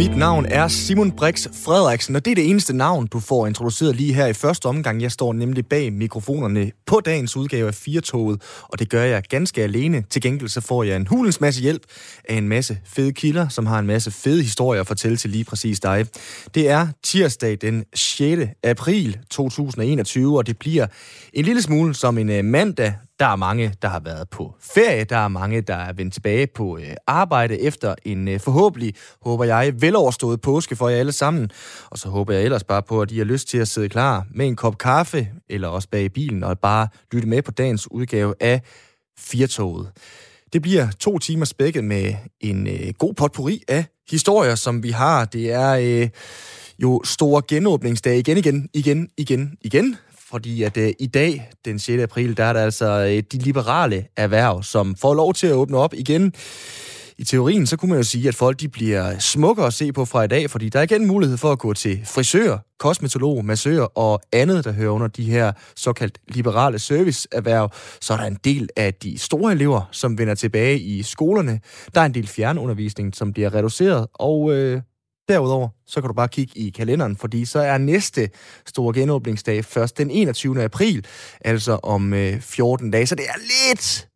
mit navn er Simon Brix Frederiksen, og det er det eneste navn, du får introduceret lige her i første omgang. Jeg står nemlig bag mikrofonerne på dagens udgave af Firtoget, og det gør jeg ganske alene. Til gengæld så får jeg en hulens masse hjælp af en masse fede kilder, som har en masse fede historier at fortælle til lige præcis dig. Det er tirsdag den 6. april 2021, og det bliver en lille smule som en øh, mandag, der er mange, der har været på ferie. Der er mange, der er vendt tilbage på øh, arbejde efter en øh, forhåbentlig, håber jeg, veloverstået påske for jer alle sammen. Og så håber jeg ellers bare på, at I har lyst til at sidde klar med en kop kaffe, eller også bag i bilen, og bare lytte med på dagens udgave af Firtoget. Det bliver to timer spækket med en øh, god potpourri af historier, som vi har. Det er øh, jo store genåbningsdage igen, igen, igen, igen, igen fordi at øh, i dag, den 6. april, der er der altså øh, de liberale erhverv, som får lov til at åbne op igen. I teorien, så kunne man jo sige, at folk de bliver smukkere at se på fra i dag, fordi der er igen mulighed for at gå til frisør, kosmetolog, massør og andet, der hører under de her såkaldt liberale serviceerhverv. Så er der en del af de store elever, som vender tilbage i skolerne. Der er en del fjernundervisning, som bliver reduceret, og øh, Derudover, så kan du bare kigge i kalenderen, fordi så er næste store genåbningsdag først den 21. april, altså om øh, 14 dage. Så det er lidt,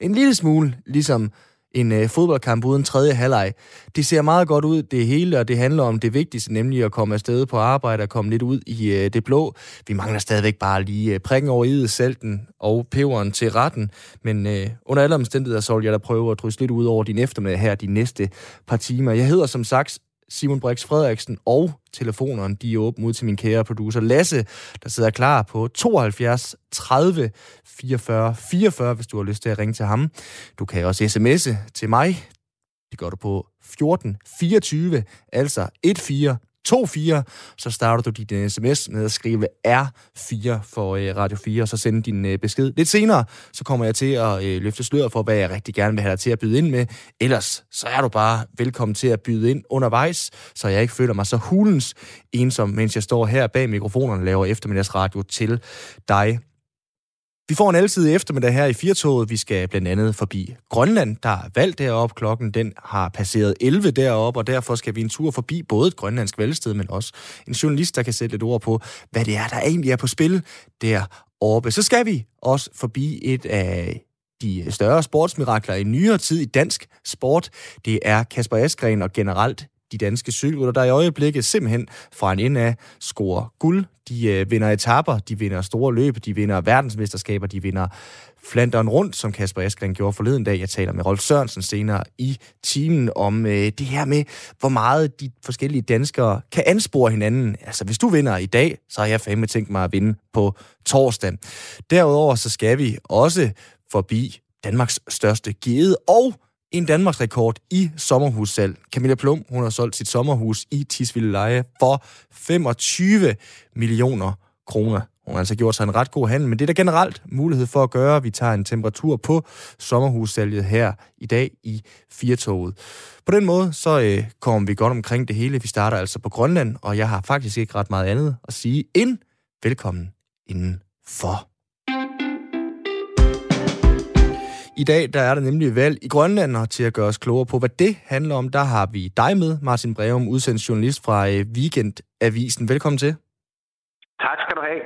en lille smule, ligesom en øh, fodboldkamp uden tredje halvleg. Det ser meget godt ud, det hele, og det handler om det vigtigste, nemlig at komme afsted på arbejde og komme lidt ud i øh, det blå. Vi mangler stadigvæk bare lige øh, prikken over i salten og peberen til retten, men øh, under alle omstændigheder, så vil jeg da prøve at drysse lidt ud over din eftermiddag her de næste par timer. Jeg hedder som sagt Simon Brix Frederiksen, og telefonerne, de er åbne ud til min kære producer Lasse, der sidder klar på 72 30 44 44, hvis du har lyst til at ringe til ham. Du kan også sms'e til mig. Det gør du på 14 24, altså 14 24, så starter du din øh, sms med at skrive R4 for øh, Radio 4, og så sende din øh, besked. Lidt senere, så kommer jeg til at løfte sløret for, hvad jeg rigtig gerne vil have dig til at byde ind med. Ellers, så er du bare velkommen til at byde ind undervejs, så jeg ikke føler mig så hulens ensom, mens jeg står her bag mikrofonerne og laver eftermiddagsradio til dig. Vi får en altid eftermiddag her i Firtoget. Vi skal blandt andet forbi Grønland, der er valgt deroppe. Klokken den har passeret 11 deroppe, og derfor skal vi en tur forbi både et grønlandsk valgsted, men også en journalist, der kan sætte lidt ord på, hvad det er, der egentlig er på spil deroppe. Så skal vi også forbi et af de større sportsmirakler i nyere tid i dansk sport. Det er Kasper Askren og generelt de danske cykelrytter, der i øjeblikket simpelthen fra en ende af scorer guld. De øh, vinder etaper, de vinder store løb, de vinder verdensmesterskaber, de vinder Flanderen rundt, som Kasper Eskren gjorde forleden dag. Jeg taler med Rolf Sørensen senere i timen om øh, det her med, hvor meget de forskellige danskere kan anspore hinanden. Altså, hvis du vinder i dag, så har jeg fandme tænkt mig at vinde på torsdag. Derudover så skal vi også forbi Danmarks største gede og en Danmarks rekord i sommerhussalg. Camilla Plum, hun har solgt sit sommerhus i Tisvilde Leje for 25 millioner kroner. Hun har altså gjort sig en ret god handel, men det er der generelt mulighed for at gøre. Vi tager en temperatur på sommerhussalget her i dag i Firtoget. På den måde, så øh, kommer vi godt omkring det hele. Vi starter altså på Grønland, og jeg har faktisk ikke ret meget andet at sige end velkommen indenfor. I dag der er der nemlig valg i Grønland, og til at gøre os klogere på, hvad det handler om, der har vi dig med, Martin Breum, udsendt journalist fra øh, Weekendavisen. Velkommen til. Tak skal du have.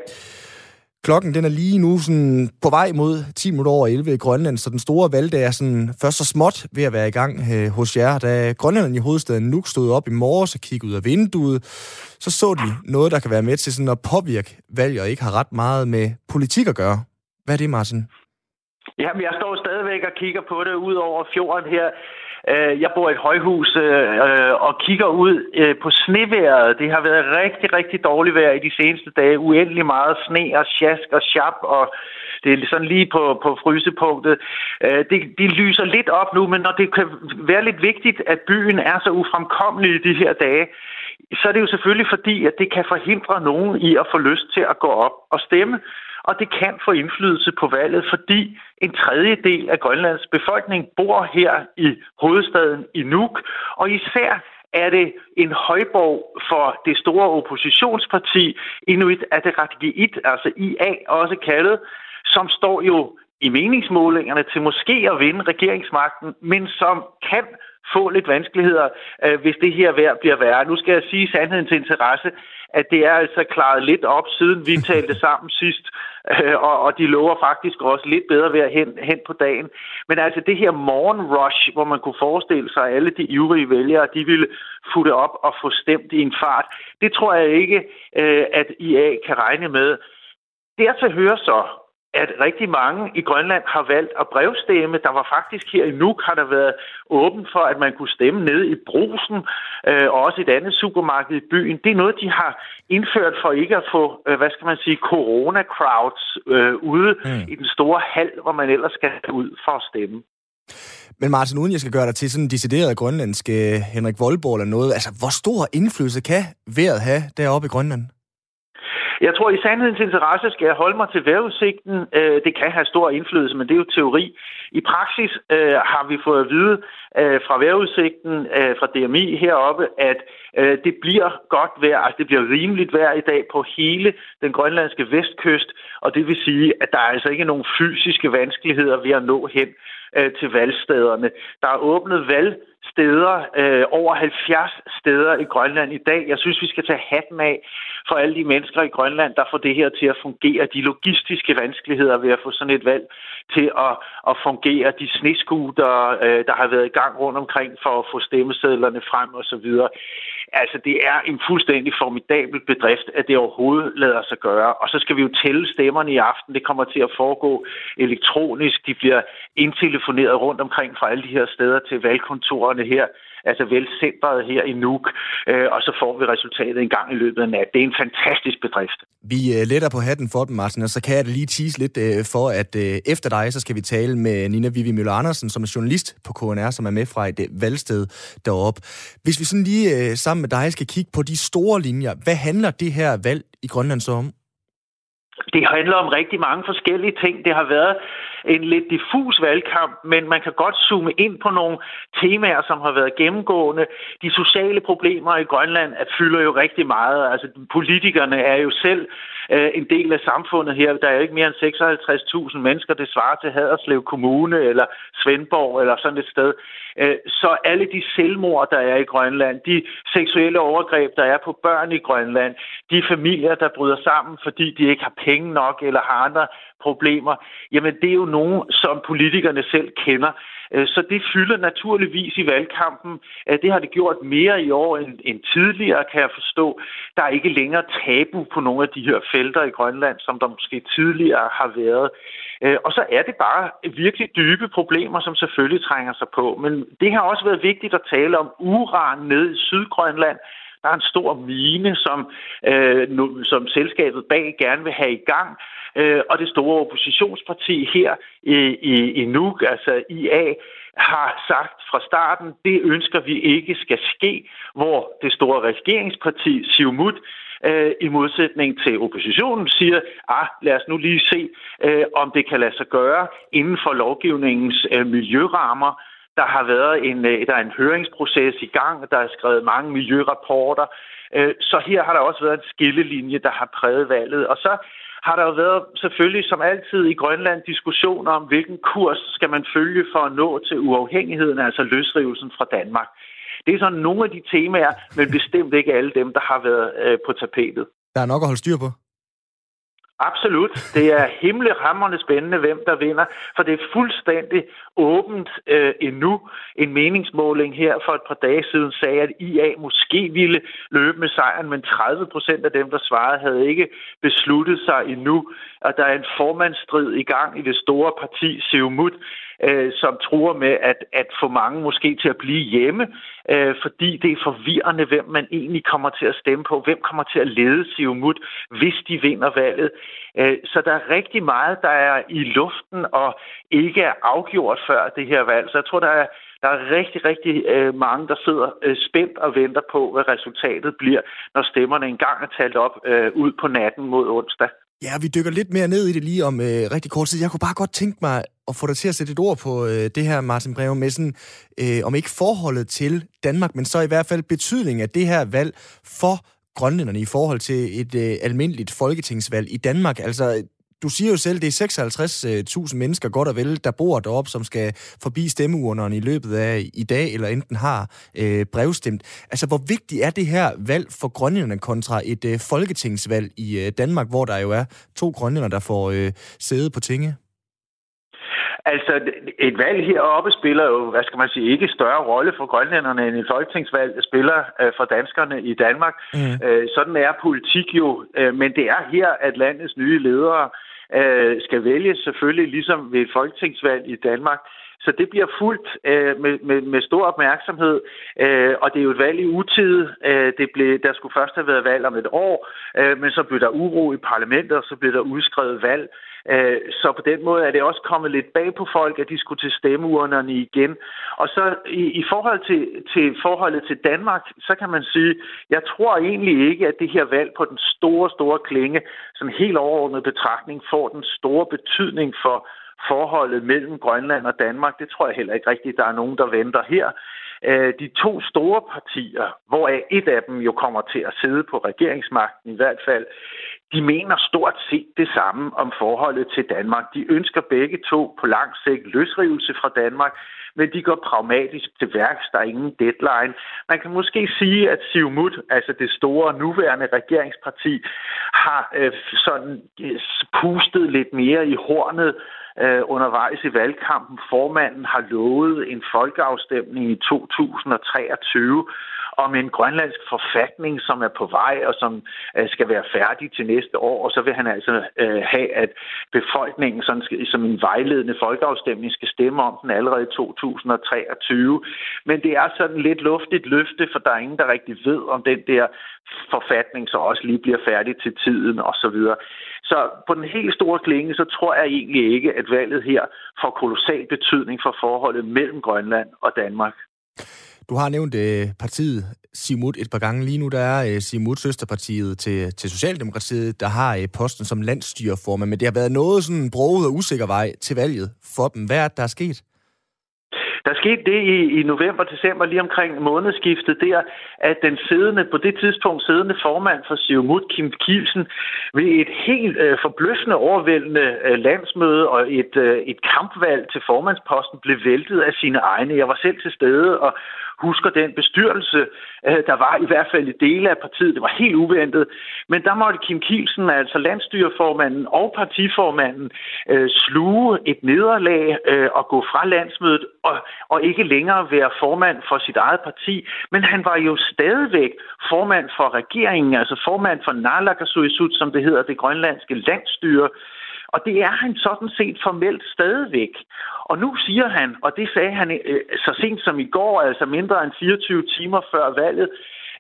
Klokken den er lige nu sådan på vej mod 10 minutter over 11 i Grønland, så den store valgdag er sådan først så småt ved at være i gang øh, hos jer. Da grønlænderne i hovedstaden Nuuk stod op i morges og kiggede ud af vinduet, så så de noget, der kan være med til sådan at påvirke valg og ikke har ret meget med politik at gøre. Hvad er det, Martin? Jamen, jeg står stadigvæk og kigger på det ud over fjorden her. Øh, jeg bor i et højhus øh, og kigger ud øh, på sneværet. Det har været rigtig, rigtig dårligt vejr i de seneste dage. Uendelig meget sne og sjask og sjap, og det er sådan lige på, på frysepunktet. Øh, det, de lyser lidt op nu, men når det kan være lidt vigtigt, at byen er så ufremkommelig i de her dage, så er det jo selvfølgelig fordi, at det kan forhindre nogen i at få lyst til at gå op og stemme og det kan få indflydelse på valget, fordi en tredjedel af Grønlands befolkning bor her i hovedstaden i Nuuk, og især er det en højborg for det store oppositionsparti Inuit Ataqatigiit, altså IA også kaldet, som står jo i meningsmålingerne til måske at vinde regeringsmagten, men som kan få lidt vanskeligheder, øh, hvis det her vejr bliver værre. Nu skal jeg sige sandheden til interesse, at det er altså klaret lidt op, siden vi talte sammen sidst, øh, og, og de lover faktisk også lidt bedre vejr hen, hen på dagen. Men altså det her morgenrush, hvor man kunne forestille sig, at alle de ivrige vælgere, de ville futte op og få stemt i en fart, det tror jeg ikke, øh, at IA kan regne med. Dertil hører så, at rigtig mange i Grønland har valgt at brevstemme. Der var faktisk her i Nuuk har der været åben for, at man kunne stemme ned i brusen, øh, og også et andet supermarked i byen. Det er noget, de har indført for ikke at få, øh, hvad skal man sige, corona-crowds øh, ude mm. i den store hal, hvor man ellers skal ud for at stemme. Men Martin, uden jeg skal gøre dig til sådan en decideret grønlandsk øh, Henrik Voldborg eller noget, altså hvor stor indflydelse kan vejret have deroppe i Grønland? Jeg tror, i sandhedens interesse skal jeg holde mig til vejrudsigten. Øh, det kan have stor indflydelse, men det er jo teori. I praksis øh, har vi fået at vide øh, fra vejrudsigten, øh, fra DMI heroppe, at øh, det bliver godt vejr, altså det bliver rimeligt vejr i dag på hele den grønlandske vestkyst, og det vil sige, at der er altså ikke nogen fysiske vanskeligheder ved at nå hen øh, til valgstederne. Der er åbnet valg steder, øh, over 70 steder i Grønland i dag. Jeg synes, vi skal tage hatten af for alle de mennesker i Grønland, der får det her til at fungere. De logistiske vanskeligheder ved at få sådan et valg til at, at fungere. De sneskuter, øh, der har været i gang rundt omkring for at få stemmesedlerne frem osv. Altså, det er en fuldstændig formidabel bedrift, at det overhovedet lader sig gøre. Og så skal vi jo tælle stemmerne i aften. Det kommer til at foregå elektronisk. De bliver indtelefoneret rundt omkring fra alle de her steder til valgkontorerne her altså velcentret her i Nuuk, øh, og så får vi resultatet en gang i løbet af nat. Det er en fantastisk bedrift. Vi øh, letter på hatten for dem, Martin, og så kan jeg lige tease lidt øh, for, at øh, efter dig, så skal vi tale med Nina Vivi Møller Andersen, som er journalist på KNR, som er med fra et øh, valgsted deroppe. Hvis vi sådan lige øh, sammen med dig skal kigge på de store linjer, hvad handler det her valg i Grønland så om? Det handler om rigtig mange forskellige ting. Det har været en lidt diffus valgkamp, men man kan godt zoome ind på nogle temaer, som har været gennemgående. De sociale problemer i Grønland at fylder jo rigtig meget. Altså, politikerne er jo selv øh, en del af samfundet her. Der er jo ikke mere end 56.000 mennesker, det svarer til Haderslev Kommune eller Svendborg eller sådan et sted. Øh, så alle de selvmord, der er i Grønland, de seksuelle overgreb, der er på børn i Grønland, de familier, der bryder sammen, fordi de ikke har penge nok eller har andre problemer, jamen det er jo nogen, som politikerne selv kender. Øh, så det fylder naturligvis i valgkampen. Øh, det har det gjort mere i år end, end tidligere, kan jeg forstå. Der er ikke længere tabu på nogle af de her felter i Grønland, som der måske tidligere har været. Øh, og så er det bare virkelig dybe problemer, som selvfølgelig trænger sig på. Men det har også været vigtigt at tale om uran nede i Sydgrønland, der er en stor mine, som, øh, nu, som selskabet bag gerne vil have i gang. Øh, og det store oppositionsparti her i, i, i Nuuk, altså IA, har sagt fra starten, det ønsker vi ikke skal ske, hvor det store regeringsparti, Siumut, øh, i modsætning til oppositionen siger, ah, lad os nu lige se, øh, om det kan lade sig gøre inden for lovgivningens øh, miljørammer, der har været en, øh, der er en høringsproces i gang, der er skrevet mange miljørapporter. Øh, så her har der også været en skillelinje, der har præget valget. Og så har der jo været selvfølgelig som altid i Grønland diskussioner om, hvilken kurs skal man følge for at nå til uafhængigheden, altså løsrivelsen fra Danmark. Det er sådan nogle af de temaer, men bestemt ikke alle dem, der har været øh, på tapetet. Der er nok at holde styr på. Absolut. Det er himmelhammerende spændende, hvem der vinder, for det er fuldstændig åbent øh, endnu. En meningsmåling her for et par dage siden sagde, at IA måske ville løbe med sejren, men 30 procent af dem, der svarede, havde ikke besluttet sig endnu. Og der er en formandsstrid i gang i det store parti, Siumut, øh, som truer med at, at få mange måske til at blive hjemme, øh, fordi det er forvirrende, hvem man egentlig kommer til at stemme på, hvem kommer til at lede Siumut, hvis de vinder valget. Øh, så der er rigtig meget, der er i luften og ikke er afgjort før det her valg. Så jeg tror, der er der er rigtig, rigtig øh, mange, der sidder øh, spændt og venter på, hvad resultatet bliver, når stemmerne engang er talt op øh, ud på natten mod onsdag. Ja, vi dykker lidt mere ned i det lige om øh, rigtig kort tid. Jeg kunne bare godt tænke mig at få dig til at sætte et ord på øh, det her, Martin Breve, med sådan, øh, om ikke forholdet til Danmark, men så i hvert fald betydningen af det her valg for grønlænderne i forhold til et øh, almindeligt folketingsvalg i Danmark. Altså, du siger jo selv, det er 56.000 mennesker godt og vel, der bor deroppe, som skal forbi stemmeurnerne i løbet af i dag, eller enten har øh, brevstemt. Altså, hvor vigtigt er det her valg for grønlænderne kontra et øh, folketingsvalg i øh, Danmark, hvor der jo er to grønlænder, der får øh, sæde på tinge? Altså, et valg heroppe spiller jo, hvad skal man sige, ikke større rolle for grønlænderne end et folketingsvalg spiller øh, for danskerne i Danmark. Mm. Øh, sådan er politik jo, øh, men det er her, at landets nye ledere øh, Øh, skal vælges selvfølgelig ligesom ved et folketingsvalg i Danmark. Så det bliver fuldt øh, med, med, med stor opmærksomhed, øh, og det er jo et valg i utid. Øh, det blev, der skulle først have været valg om et år, øh, men så blev der uro i parlamentet, og så blev der udskrevet valg. Øh, så på den måde er det også kommet lidt bag på folk, at de skulle til stemmeurnerne igen. Og så i, i forhold til, til forholdet til Danmark, så kan man sige, jeg tror egentlig ikke, at det her valg på den store, store klinge, som helt overordnet betragtning, får den store betydning for forholdet mellem Grønland og Danmark. Det tror jeg heller ikke rigtigt, der er nogen, der venter her. Øh, de to store partier, hvoraf et af dem jo kommer til at sidde på regeringsmagten i hvert fald, de mener stort set det samme om forholdet til Danmark. De ønsker begge to på lang sigt løsrivelse fra Danmark, men de går pragmatisk til værks. Der er ingen deadline. Man kan måske sige, at Siumut, altså det store nuværende regeringsparti, har øh, sådan øh, pustet lidt mere i hornet øh, undervejs i valgkampen. Formanden har lovet en folkeafstemning i 2023 om en grønlandsk forfatning, som er på vej og som øh, skal være færdig til næste år. Og så vil han altså øh, have, at befolkningen sådan skal, som en vejledende folkeafstemning skal stemme om den allerede i 2023. Men det er sådan lidt luftigt løfte, for der er ingen, der rigtig ved, om den der forfatning så også lige bliver færdig til tiden osv. Så, videre. så på den helt store klinge, så tror jeg egentlig ikke, at valget her får kolossal betydning for forholdet mellem Grønland og Danmark. Du har nævnt øh, partiet Simut et par gange. Lige nu der er øh, Simut søsterpartiet til, til Socialdemokratiet, der har øh, posten som landstyreformand, men det har været noget sådan broget og usikker vej til valget for dem. Hvad er det, der er sket? Der skete det i, i november-december, lige omkring månedsskiftet der, at den siddende, på det tidspunkt siddende formand for Siumut, Kim Kielsen, ved et helt øh, forbløffende overvældende øh, landsmøde og et, øh, et kampvalg til formandsposten blev væltet af sine egne. Jeg var selv til stede og husker den bestyrelse, øh, der var i hvert fald i dele af partiet. Det var helt uventet. Men der måtte Kim Kielsen, altså landstyreformanden og partiformanden, øh, sluge et nederlag øh, og gå fra landsmødet og, og ikke længere være formand for sit eget parti. Men han var jo stadigvæk formand for regeringen, altså formand for Naalakkersuisut, som det hedder, det grønlandske landstyre. Og det er han sådan set formelt stadigvæk. Og nu siger han, og det sagde han øh, så sent som i går, altså mindre end 24 timer før valget,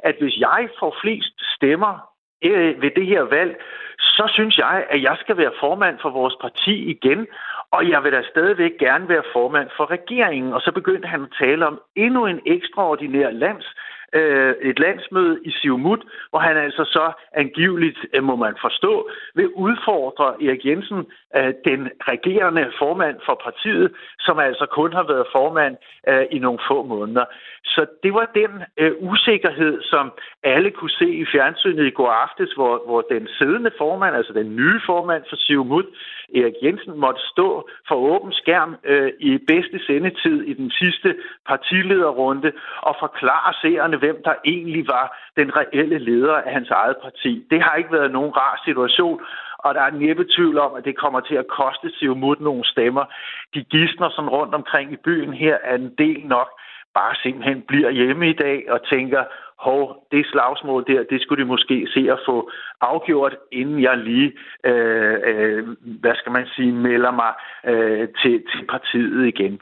at hvis jeg får flest stemmer øh, ved det her valg, så synes jeg, at jeg skal være formand for vores parti igen, og jeg vil da stadigvæk gerne være formand for regeringen. Og så begyndte han at tale om endnu en ekstraordinær lands øh, et landsmøde i Siumut, hvor han altså så angiveligt, øh, må man forstå, vil udfordre Erik Jensen, øh, den regerende formand for partiet, som altså kun har været formand øh, i nogle få måneder. Så det var den øh, usikkerhed, som alle kunne se i fjernsynet i går aftes, hvor, hvor den siddende formand, altså den nye formand for Siumut, Erik Jensen, måtte stå for åben skærm øh, i bedste sendetid i den sidste partilederrunde og forklare seerne, hvem der egentlig var den reelle leder af hans eget parti. Det har ikke været nogen rar situation, og der er næppe tvivl om, at det kommer til at koste Siumut nogle stemmer. De gidsner sådan rundt omkring i byen her er en del nok bare simpelthen bliver hjemme i dag og tænker, hov, det slagsmål der, det skulle de måske se at få afgjort, inden jeg lige, øh, øh, hvad skal man sige, melder mig øh, til, til partiet igen.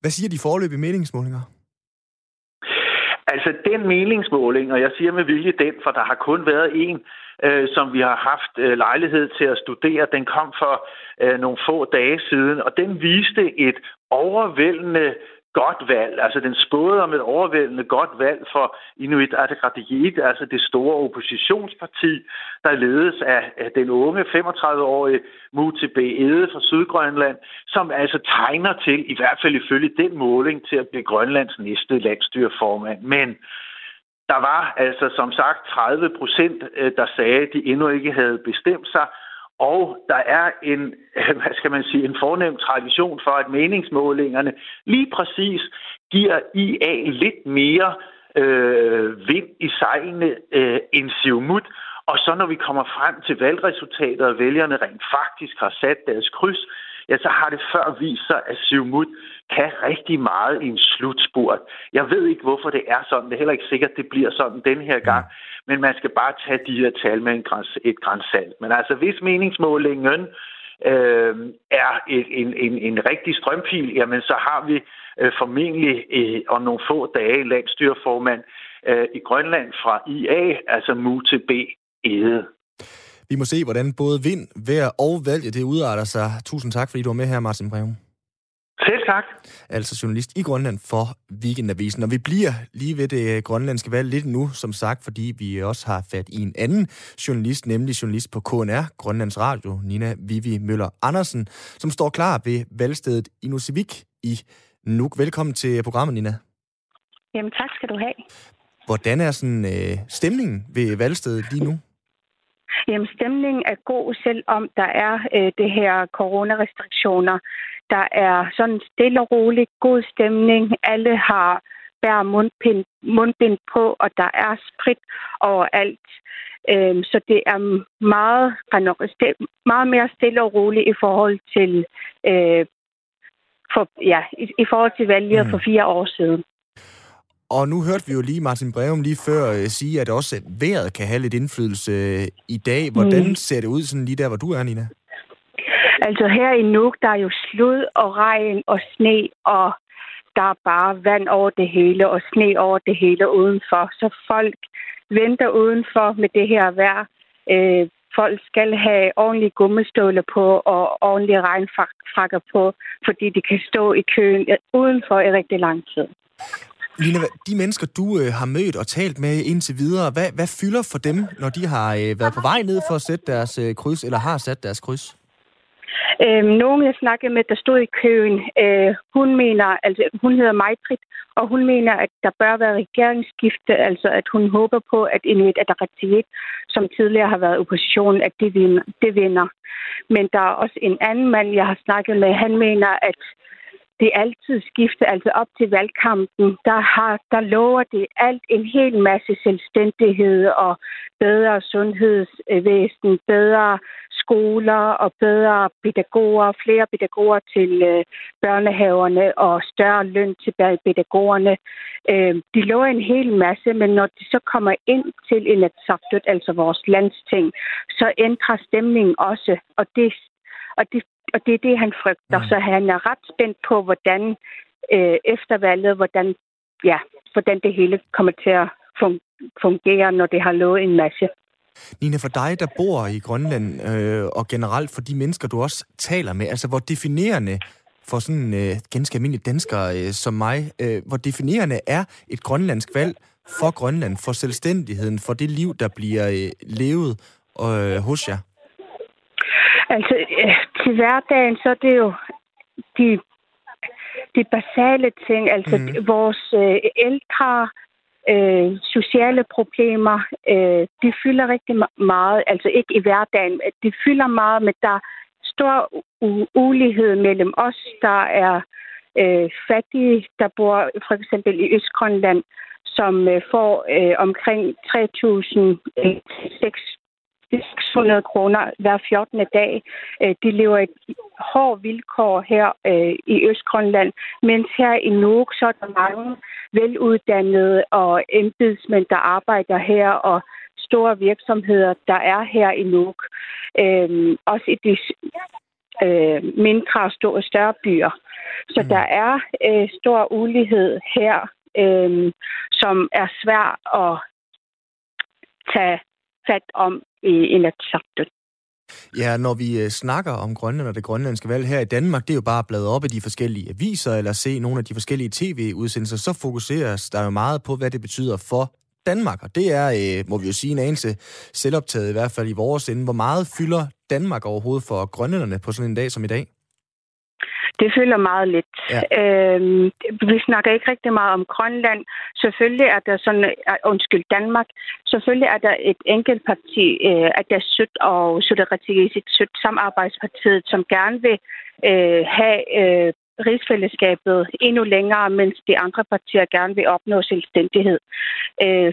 Hvad siger de forløbige meningsmålinger? Altså den meningsmåling, og jeg siger med vilje den, for der har kun været en, øh, som vi har haft øh, lejlighed til at studere, den kom for øh, nogle få dage siden, og den viste et overvældende godt valg. Altså den spåede om et overvældende godt valg for Inuit Ataqatigiit, altså det store oppositionsparti, der ledes af den unge 35-årige Mutebe Ede fra Sydgrønland, som altså tegner til, i hvert fald ifølge den måling, til at blive Grønlands næste landstyreformand. Men der var altså som sagt 30 procent, øh, der sagde, at de endnu ikke havde bestemt sig, og der er en, hvad skal man sige, en fornem tradition for, at meningsmålingerne lige præcis giver IA lidt mere øh, vind i sejlene øh, end Siumut. Og så når vi kommer frem til valgresultatet, og vælgerne rent faktisk har sat deres kryds, ja, så har det før vist sig, at Siumut kan rigtig meget i en slutspurt. Jeg ved ikke, hvorfor det er sådan. Det er heller ikke sikkert, det bliver sådan den her gang. Men man skal bare tage de her tal med en græns, et grænsalt. Men altså, hvis meningsmålingen øh, er et, en, en, en rigtig strømpil, jamen så har vi øh, formentlig øh, om nogle få dage landstyrformand øh, i Grønland fra IA, altså MU til B, Ede. Vi må se, hvordan både vind, vejr og valg det udarter sig. Tusind tak, fordi du var med her, Martin Breum. Selv tak. Altså journalist i Grønland for Weekendavisen. Og vi bliver lige ved det grønlandske valg lidt nu, som sagt, fordi vi også har fat i en anden journalist, nemlig journalist på KNR, Grønlands Radio, Nina Vivi Møller Andersen, som står klar ved valgstedet Inusivik i Nuuk. Velkommen til programmet, Nina. Jamen tak skal du have. Hvordan er sådan øh, stemningen ved valgstedet lige nu? Jamen, stemningen er god, selvom der er øh, det her coronarestriktioner. Der er sådan stille og rolig, god stemning. Alle har bær mundbind, mundbind på, og der er sprit overalt. Øh, så det er meget, meget mere stille og roligt i forhold til øh, for, ja, i, i forhold til valget mm. for fire år siden. Og nu hørte vi jo lige Martin Breum lige før øh, sige, at også vejret kan have lidt indflydelse øh, i dag. Hvordan mm. ser det ud sådan lige der, hvor du er, Nina? Altså her i Nuuk, der er jo slud og regn og sne, og der er bare vand over det hele og sne over det hele udenfor. Så folk venter udenfor med det her vejr. Øh, folk skal have ordentlige gummistøvler på og ordentlige regnfrakker på, fordi de kan stå i køen udenfor i rigtig lang tid. Lina, de mennesker, du øh, har mødt og talt med indtil videre, hvad, hvad fylder for dem, når de har øh, været på vej ned for at sætte deres øh, kryds, eller har sat deres kryds? Øhm, nogen, jeg snakkede med, der stod i køen, øh, hun mener, altså hun hedder Majtrit, og hun mener, at der bør være regeringsskifte, altså at hun håber på, at Inuit Ataqatigiit, som tidligere har været opposition, at det vinder, det vinder. Men der er også en anden mand, jeg har snakket med, han mener, at det altid skifter, altså op til valgkampen, der, har, der lover det alt en hel masse selvstændighed og bedre sundhedsvæsen, bedre skoler og bedre pædagoger, flere pædagoger til øh, børnehaverne og større løn til pædagogerne. Øh, de lover en hel masse, men når de så kommer ind til en altså vores landsting, så ændrer stemningen også, og det og det og det er det, han frygter. Mm. Så han er ret spændt på, hvordan øh, eftervalget, hvordan, ja, hvordan det hele kommer til at fungere, når det har lovet en masse. Nina, for dig, der bor i Grønland, øh, og generelt for de mennesker, du også taler med, altså hvor definerende for sådan øh, ganske almindelige danskere øh, som mig, øh, hvor definerende er et grønlandsk valg for Grønland, for selvstændigheden, for det liv, der bliver øh, levet øh, hos jer? Altså, øh, til hverdagen, så er det jo de, de basale ting, altså mm. vores øh, ældre, øh, sociale problemer, øh, de fylder rigtig meget, altså ikke i hverdagen, de fylder meget, men der er stor ulighed mellem os, der er øh, fattige, der bor for eksempel i Østgrønland, som øh, får øh, omkring 3.600 600 kroner hver 14. dag. Øh, de lever et hårdt vilkår her øh, i Østgrønland, mens her i Nuuk, så er der mange veluddannede og embedsmænd, der arbejder her, og store virksomheder, der er her i Nuuk. Øh, også i de øh, mindre og store, større byer. Så mm. der er øh, stor ulighed her, øh, som er svær at tage fat om i Inatsisartut. Ja, når vi øh, snakker om Grønland og det grønlandske valg her i Danmark, det er jo bare bladet op i de forskellige aviser eller se nogle af de forskellige tv-udsendelser, så fokuseres der jo meget på, hvad det betyder for Danmark. Og det er, øh, må vi jo sige, en anelse selvoptaget, i hvert fald i vores ende. Hvor meget fylder Danmark overhovedet for grønlænderne på sådan en dag som i dag? Det fylder meget lidt. Ja. Øhm, vi snakker ikke rigtig meget om Grønland. Selvfølgelig er der sådan, uh, undskyld, Danmark. Selvfølgelig er der et enkelt parti, uh, at der Sødt og Solidaritet Sødt Samarbejdspartiet, som gerne vil uh, have uh, rigsfællesskabet endnu længere, mens de andre partier gerne vil opnå selvstændighed.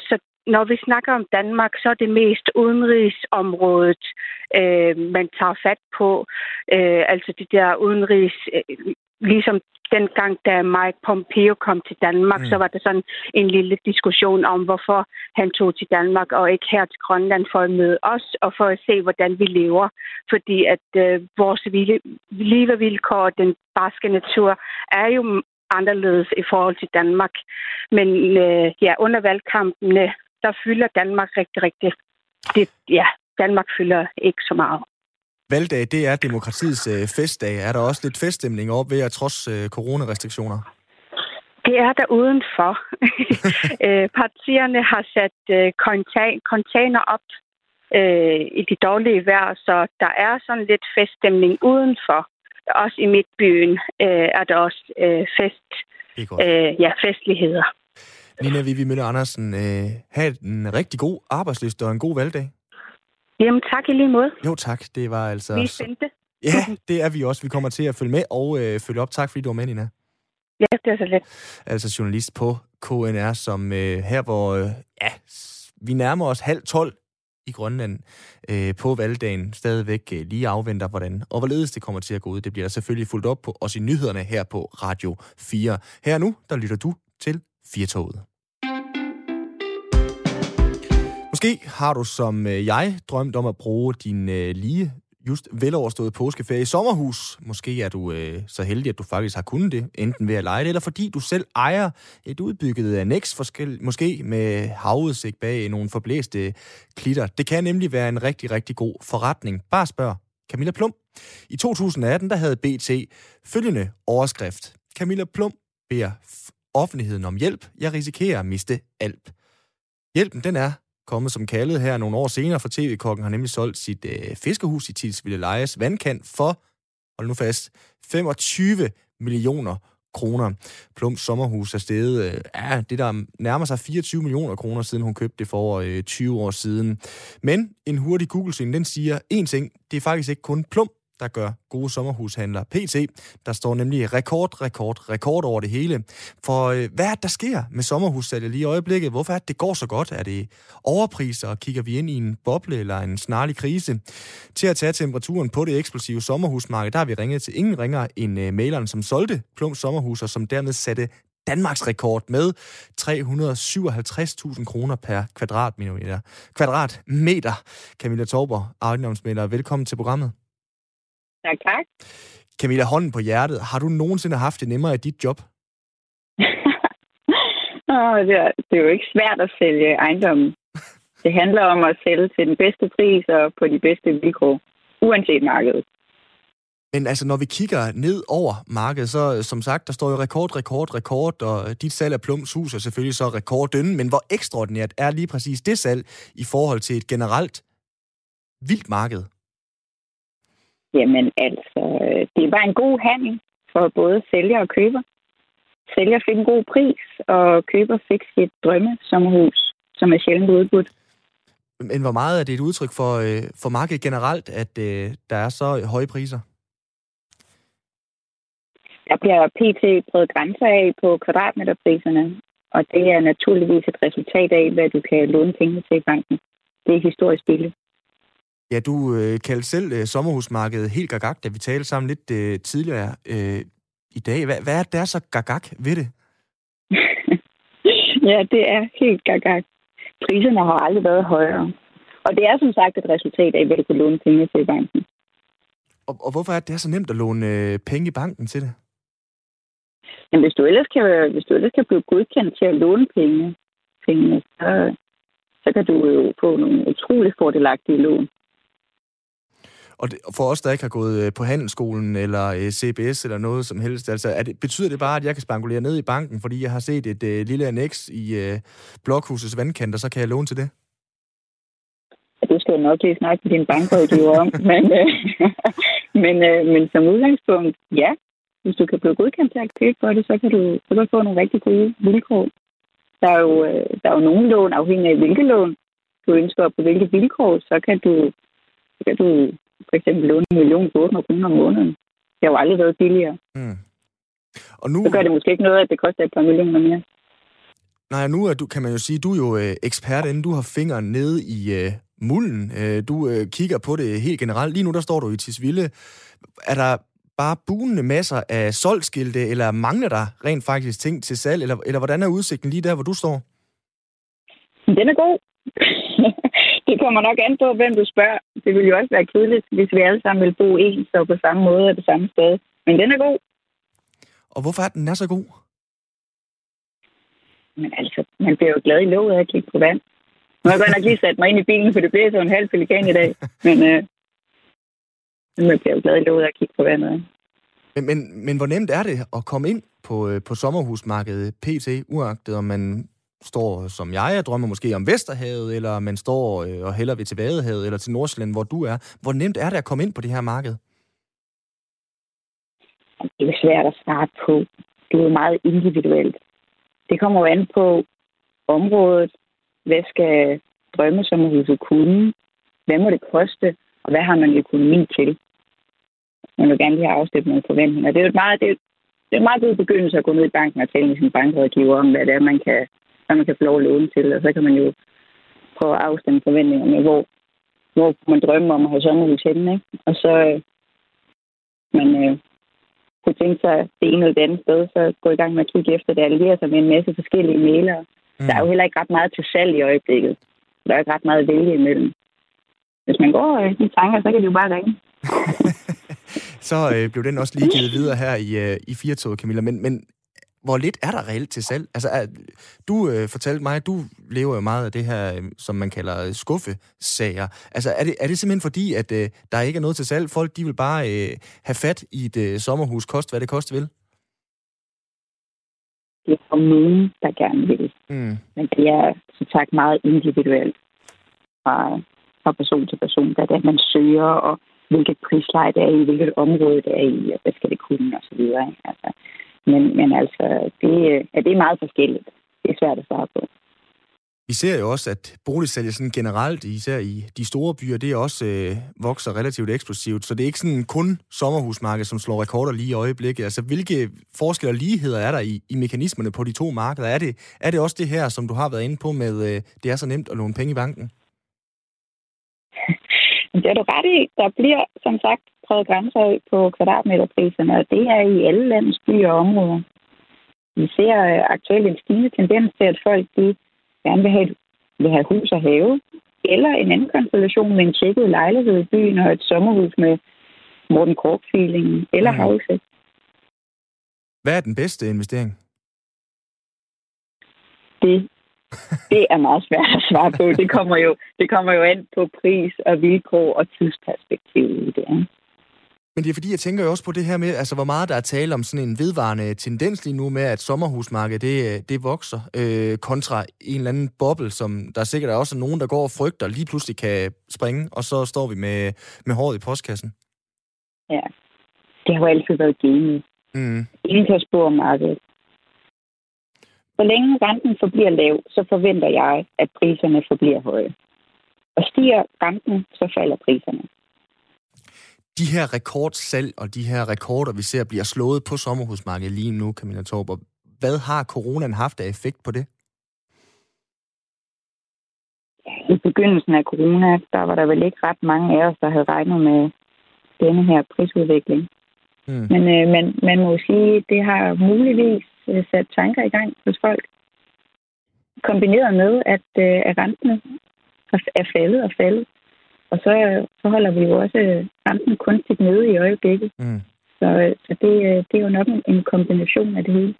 Så når vi snakker om Danmark, så er det mest udenrigsområdet, øh, man tager fat på. Øh, altså de der udenrigs... Øh, ligesom dengang, da Mike Pompeo kom til Danmark, mm. så var der sådan en lille diskussion om, hvorfor han tog til Danmark og ikke her til Grønland for at møde os og for at se, hvordan vi lever. Fordi at øh, vores levevilkår og den barske natur er jo anderledes i forhold til Danmark. Men øh, ja, under valgkampene, der fylder Danmark rigtig, rigtig... Det, ja, Danmark fylder ikke så meget. Valgdag, det er demokratiets øh, festdag. Er der også lidt feststemning op ved at trods øh, coronarestriktioner? Det er der udenfor. øh, partierne har sat øh, container op øh, i de dårlige vejr, så der er sådan lidt feststemning udenfor. Også i midtbyen øh, er der også øh, fest, øh, ja, festligheder. Nina Vivi Møller Andersen, øh, have en rigtig god arbejdsliste og en god valgdag. Jamen tak i lige måde. Jo tak, det var altså... Vi er spændte. Ja, det er vi også. Vi kommer til at følge med og øh, følge op. Tak fordi du var med, Nina. Ja, det er så lidt. Altså journalist på KNR, som øh, her, hvor øh, ja, vi nærmer os halv tolv i Grønland øh, på valgdagen, stadigvæk øh, lige afventer, hvordan og hvorledes det kommer til at gå ud. Det bliver der selvfølgelig fuldt op på, også i nyhederne her på Radio 4. Her nu, der lytter du til Firtoget. Måske har du som øh, jeg drømt om at bruge din øh, lige just veloverstået påskeferie i sommerhus. Måske er du øh, så heldig, at du faktisk har kunnet det, enten ved at lege det, eller fordi du selv ejer et udbygget øh, annex, måske med havudsigt bag nogle forblæste klitter. Det kan nemlig være en rigtig, rigtig god forretning. Bare spørg Camilla Plum. I 2018 der havde BT følgende overskrift. Camilla Plum beder offentligheden om hjælp. Jeg risikerer at miste alt. Hjælpen den er kommet som kaldet her nogle år senere, for TV-kokken har nemlig solgt sit øh, fiskehus i Tilsville Lejes vandkant for, hold nu fast, 25 millioner kroner. Plums sommerhus er steget, øh, ja, det der nærmer sig 24 millioner kroner, siden hun købte det for over øh, 20 år siden. Men en hurtig Google-søgning, den siger en ting, det er faktisk ikke kun Plum, der gør gode sommerhushandler PT. Der står nemlig rekord, rekord, rekord over det hele. For øh, hvad er det, der sker med sommerhussalget lige i øjeblikket? Hvorfor er det, det går så godt? Er det overpriser, og kigger vi ind i en boble eller en snarlig krise? Til at tage temperaturen på det eksplosive sommerhusmarked, der har vi ringet til ingen ringer end øh, maileren, som solgte Plum Sommerhus, og som dermed satte Danmarks rekord med 357.000 kroner per kvadratmeter. Kvadratmeter. Camilla Torber, ejendomsmælder, velkommen til programmet. Tak, tak. Camilla, hånden på hjertet. Har du nogensinde haft det nemmere i dit job? oh, det, er, det er jo ikke svært at sælge ejendommen. Det handler om at sælge til den bedste pris og på de bedste vilkår, uanset markedet. Men altså, når vi kigger ned over markedet, så som sagt, der står jo rekord, rekord, rekord, og dit salg af Plums hus er selvfølgelig så rekorden, men hvor ekstraordinært er lige præcis det salg i forhold til et generelt vildt marked? Jamen altså, det var en god handel for både sælger og køber. Sælger fik en god pris, og køber fik sit drømme sommerhus, som er sjældent udbudt. Men hvor meget er det et udtryk for, øh, for markedet generelt, at øh, der er så høje priser? Der bliver pt. prøvet grænser af på kvadratmeterpriserne, og det er naturligvis et resultat af, hvad du kan låne penge til i banken. Det er historisk billigt. Ja, du øh, kaldte selv øh, sommerhusmarkedet helt gagak, da vi talte sammen lidt øh, tidligere øh, i dag. Hvad, hvad er der så gagak ved det? ja, det er helt gagak. Priserne har aldrig været højere. Og det er som sagt et resultat af, hvad du kan låne penge til i banken. Og, og hvorfor er det, så nemt at låne øh, penge i banken til det? Jamen, hvis du ellers kan, hvis du ellers kan blive godkendt til at låne penge, penge så, så kan du jo få nogle utrolig fordelagtige lån. Og det, for os, der ikke har gået øh, på handelsskolen eller øh, CBS eller noget som helst, altså er det, betyder det bare, at jeg kan spankulere ned i banken, fordi jeg har set et uh, lille annex i uh, blokhusets vandkant, og så kan jeg låne til det? Det skal jeg nok lige snakke med din bankrådgiver om, men, uh, men, uh, men som udgangspunkt, ja, hvis du kan blive godkendt til at købe for det, så kan du, så kan du få nogle rigtig gode vilkår. Der er jo, øh, der er jo nogle lån, afhængig af hvilke lån du ønsker, og på hvilke vilkår, så kan du, så kan du for eksempel låne en million på 800 kroner om måneden. Det har jo aldrig været billigere. Mm. Og nu... Så gør det måske ikke noget, at det koster et par millioner mere. Nej, nu er du, kan man jo sige, du er jo øh, ekspert, inden du har fingeren nede i øh, mulden. Øh, du øh, kigger på det helt generelt. Lige nu, der står du i Tisvilde. Er der bare buende masser af solgskilte, eller mangler der rent faktisk ting til salg, eller, eller hvordan er udsigten lige der, hvor du står? Den er god. det kommer nok an på, hvem du spørger. Det ville jo også være kedeligt, hvis vi alle sammen ville bo ens og på samme måde og det samme sted. Men den er god. Og hvorfor er den er så god? Men altså, man bliver jo glad i låget af at kigge på vand. Nu har jeg godt nok lige sat mig ind i bilen, for det bliver så en halv pelikan i dag. Men øh, man bliver jo glad i låget af at kigge på vandet. Men, men, men hvor nemt er det at komme ind på, øh, på sommerhusmarkedet PT, uagtet om man står, som jeg, jeg drømmer måske om Vesterhavet, eller man står øh, og hælder ved til Vadehavet, eller til Nordsjælland, hvor du er. Hvor nemt er det at komme ind på det her marked? Det er svært at starte på. Det er jo meget individuelt. Det kommer jo an på området. Hvad skal drømmesommerhuset kunne? Hvad må det koste? Og hvad har man økonomi til? Man vil gerne lige have afstemt nogle forventninger. Det er jo et meget, det er, det er meget god begyndelse at gå ned i banken og tale med sin bankrådgiver om, hvad det er, man kan, hvad man kan få lov at låne til. Og så kan man jo prøve at afstemme forventningerne, hvor, hvor man drømmer om at have sommerhus henne. Ikke? Og så øh, man øh, kunne tænke sig det ene eller det andet sted, så gå i gang med at kigge efter det, allierer sig med en masse forskellige mailere. Mm. Der er jo heller ikke ret meget til salg i øjeblikket. Der er ikke ret meget at vælge imellem. Hvis man går øh, de tanker, så kan de jo bare ringe. så øh, blev den også lige givet videre her i, øh, i Firtoget, Camilla. Men, men hvor lidt er der reelt til salg? Altså, er, du øh, fortalte mig, at du lever jo meget af det her, øh, som man kalder skuffesager. Altså, er det, er det simpelthen fordi, at øh, der ikke er noget til salg? Folk, de vil bare øh, have fat i et øh, sommerhus, kost hvad det koste vil? Det er for nogen, der gerne vil. Mm. Men det er, så sagt, meget individuelt fra, fra person til person, hvad det er, man søger, og hvilket prisleje det er i, hvilket område det er i, og hvad skal det kunne, og så videre. Altså, men, men altså, det, ja, det er meget forskelligt. Det er svært at svare på. Vi ser jo også, at boligsalget sådan generelt, især i de store byer, det også øh, vokser relativt eksplosivt. Så det er ikke sådan kun sommerhusmarkedet, som slår rekorder lige i øjeblikket. Altså, hvilke forskelle og ligheder er der i, i mekanismerne på de to markeder? Er det, er det også det her, som du har været inde på med, øh, det er så nemt at låne penge i banken? Det er du ret i. Der bliver, som sagt, prøvet grænser på kvadratmeterpriserne, og det er i alle landets byer og områder. Vi ser øh, aktuelt en stigende tendens til, at folk de gerne vil have, vil have hus og have, eller en anden konstellation med en tjekket lejlighed i byen og et sommerhus med Morten Kork-feeling eller mm. havudsigt. Hvad er den bedste investering? Det det er meget svært at svare på. Det kommer jo, det kommer jo an på pris og vilkår og tidsperspektiv i det. Men det er fordi, jeg tænker jo også på det her med, altså hvor meget der er tale om sådan en vedvarende tendens lige nu med, at sommerhusmarkedet, det, det vokser, øh, kontra en eller anden boble, som der sikkert er også nogen, der går og frygter, lige pludselig kan springe, og så står vi med, med håret i postkassen. Ja, det har jo altid været gamet. Mm. Ingen kan spore markedet. Så længe renten forbliver lav, så forventer jeg, at priserne forbliver høje. Og stiger renten, så falder priserne. De her rekordsalg og de her rekorder, vi ser, bliver slået på sommerhusmarkedet lige nu, Camilla Torber. Hvad har coronaen haft af effekt på det? I begyndelsen af corona, der var der vel ikke ret mange af os, der havde regnet med denne her prisudvikling. Mm. Men øh, man, man må sige, at det har muligvis øh, sat tanker i gang hos folk. Kombineret med, at, øh, at renten er faldet og faldet. Og så, så holder vi jo også renten kunstigt nede i øjeblikket. Mm. Så, øh, så det, øh, det er jo nok en, en kombination af det hele.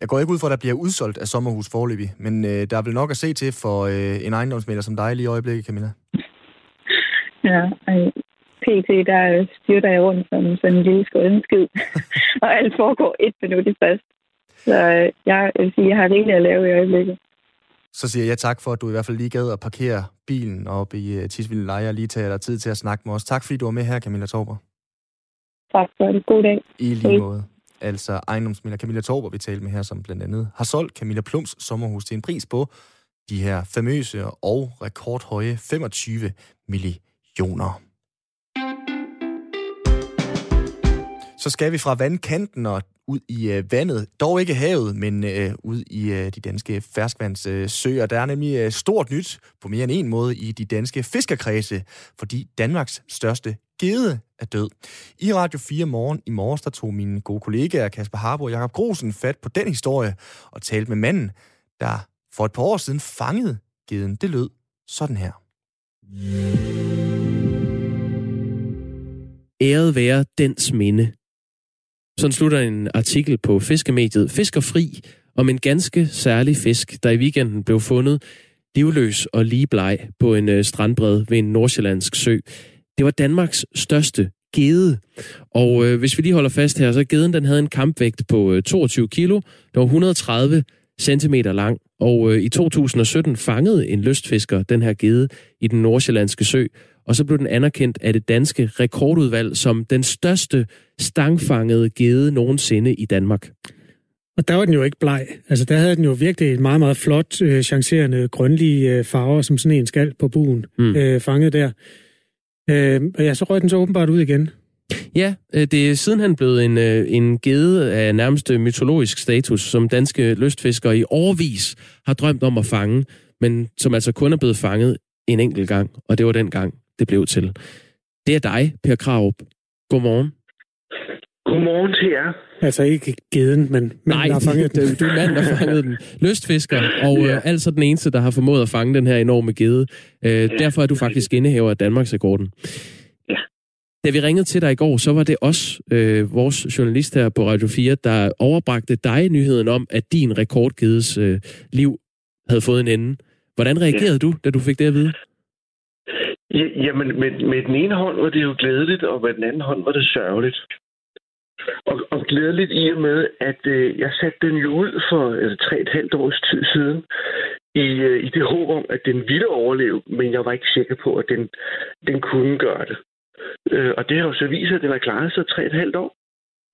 Jeg går ikke ud fra, at der bliver udsolgt af sommerhus forløbig, men øh, der er vel nok at se til for øh, en ejendomsmælder som dig lige i øjeblikket, Camilla? Ja, pt. der styrter jeg rundt som sådan en lille skålenskid, og alt foregår et minut i fast. Så øh, jeg vil sige, jeg har rigeligt at lave i øjeblikket. Så siger jeg tak for, at du i hvert fald lige gad at parkere bilen op i uh, Tisvilde Leje og lige tage dig tid til at snakke med os. Tak fordi du var med her, Camilla Torber. Tak for det. God dag. I lige måde. Altså ejendomsmælder Camilla Torber, vi talte med her, som blandt andet har solgt Camilla Plums sommerhus til en pris på de her famøse og rekordhøje 25 millioner. Så skal vi fra vandkanten og ud i øh, vandet. Dog ikke havet, men øh, ud i øh, de danske ferskvandssøer. Der er nemlig øh, stort nyt på mere end en måde i de danske fiskerkredse, fordi Danmarks største gede er død. I Radio 4 morgen i morges, der tog mine gode kollegaer Kasper Harbo og Jakob Grosen fat på den historie og talte med manden, der for et par år siden fangede geden. Det lød sådan her. Æret være dens minde. Sådan slutter en artikel på fiskemediet Fiskerfri om en ganske særlig fisk, der i weekenden blev fundet livløs og lige bleg på en øh, strandbred ved en nordsjællandsk sø. Det var Danmarks største gede. Og øh, hvis vi lige holder fast her, så geden den havde en kampvægt på øh, 22 kilo. Den var 130 cm lang. Og øh, i 2017 fangede en lystfisker den her gede i den nordsjællandske sø og så blev den anerkendt af det danske rekordudvalg som den største stangfangede gede nogensinde i Danmark. Og der var den jo ikke bleg. Altså der havde den jo virkelig en meget, meget flot, øh, chancerende, grønlige øh, farver, som sådan en skal på buen, mm. øh, fanget der. Øh, og ja, så røg den så åbenbart ud igen. Ja, øh, det er sidenhen blevet en, øh, en gede af nærmest mytologisk status, som danske lystfiskere i årvis har drømt om at fange, men som altså kun er blevet fanget en enkelt gang, og det var den gang, det blev til. Det er dig, Per Kraup. Godmorgen. Godmorgen til jer. Altså ikke geden, men manden, Nej, der har fanget den. du er manden, der har fanget den. Lystfisker, og ja. øh, altså den eneste, der har formået at fange den her enorme gede. Øh, ja. Derfor er du faktisk indehaver af Danmarks rekorden. Ja. Da vi ringede til dig i går, så var det os, øh, vores journalist her på Radio 4, der overbragte dig nyheden om, at din rekordgedes øh, liv havde fået en ende. Hvordan reagerede ja. du, da du fik det at vide? Ja, jamen, med, med den ene hånd var det jo glædeligt, og med den anden hånd var det sørgeligt. Og, og glædeligt i og med, at øh, jeg satte den jo ud for altså, tre et halvt års tid siden, i, øh, i det håb om, at den ville overleve, men jeg var ikke sikker på, at den, den kunne gøre det. Øh, og det har jo så vist, at den har klaret sig tre et halvt år.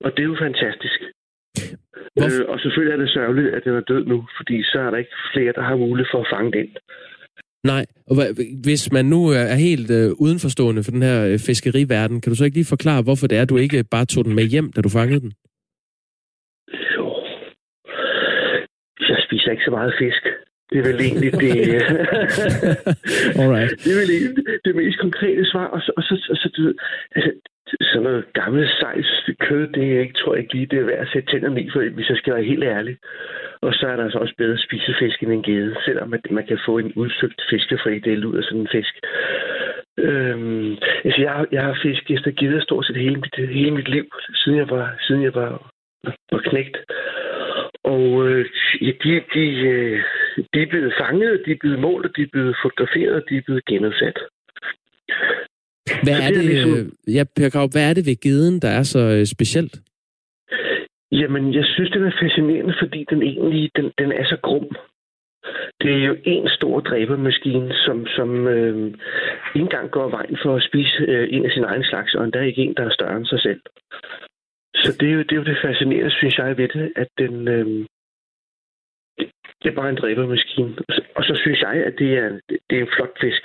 Og det er jo fantastisk. Øh, og selvfølgelig er det sørgeligt, at den er død nu, fordi så er der ikke flere, der har mulighed for at fange den. Nej, og hvis man nu er helt øh, udenforstående for den her øh, fiskeriverden, kan du så ikke lige forklare, hvorfor det er, du ikke bare tog den med hjem, da du fangede den? Jo. Jeg spiser ikke så meget fisk. Det er vel egentlig det... Alright. det er vel egentlig det mest konkrete svar. Og så, og så, og så du, altså, sådan noget gammelt sejs kød, det er ikke, tror jeg ikke lige, det er værd at sætte tænderne i, for, hvis jeg skal være helt ærlig. Og så er der altså også bedre at spise fisk end en gede, selvom at man kan få en udsøgt fiskefri del ud af sådan en fisk. Øhm, altså jeg, jeg har fisket efter geder stort set hele mit, hele mit liv, siden jeg var, siden jeg var, var knægt. Og øh, ja, de, de, øh, de er blevet fanget, de er blevet målt, de er blevet fotograferet, de er blevet genudsat. Hvad er det, ligesom... ja, per Grav, hvad er det ved geden, der er så øh, specielt? Jamen, jeg synes, den er fascinerende, fordi den egentlig den, den er så grum. Det er jo en stor dræbermaskine, som, som øh, ikke engang går vejen for at spise øh, en af sin egen slags, og endda ikke en, der er større end sig selv. Så det er jo det, er jo det fascinerende, synes jeg, ved det, at den, øh, det, det er bare en dræbermaskine. Og så synes jeg, at det er, det er en flot fisk.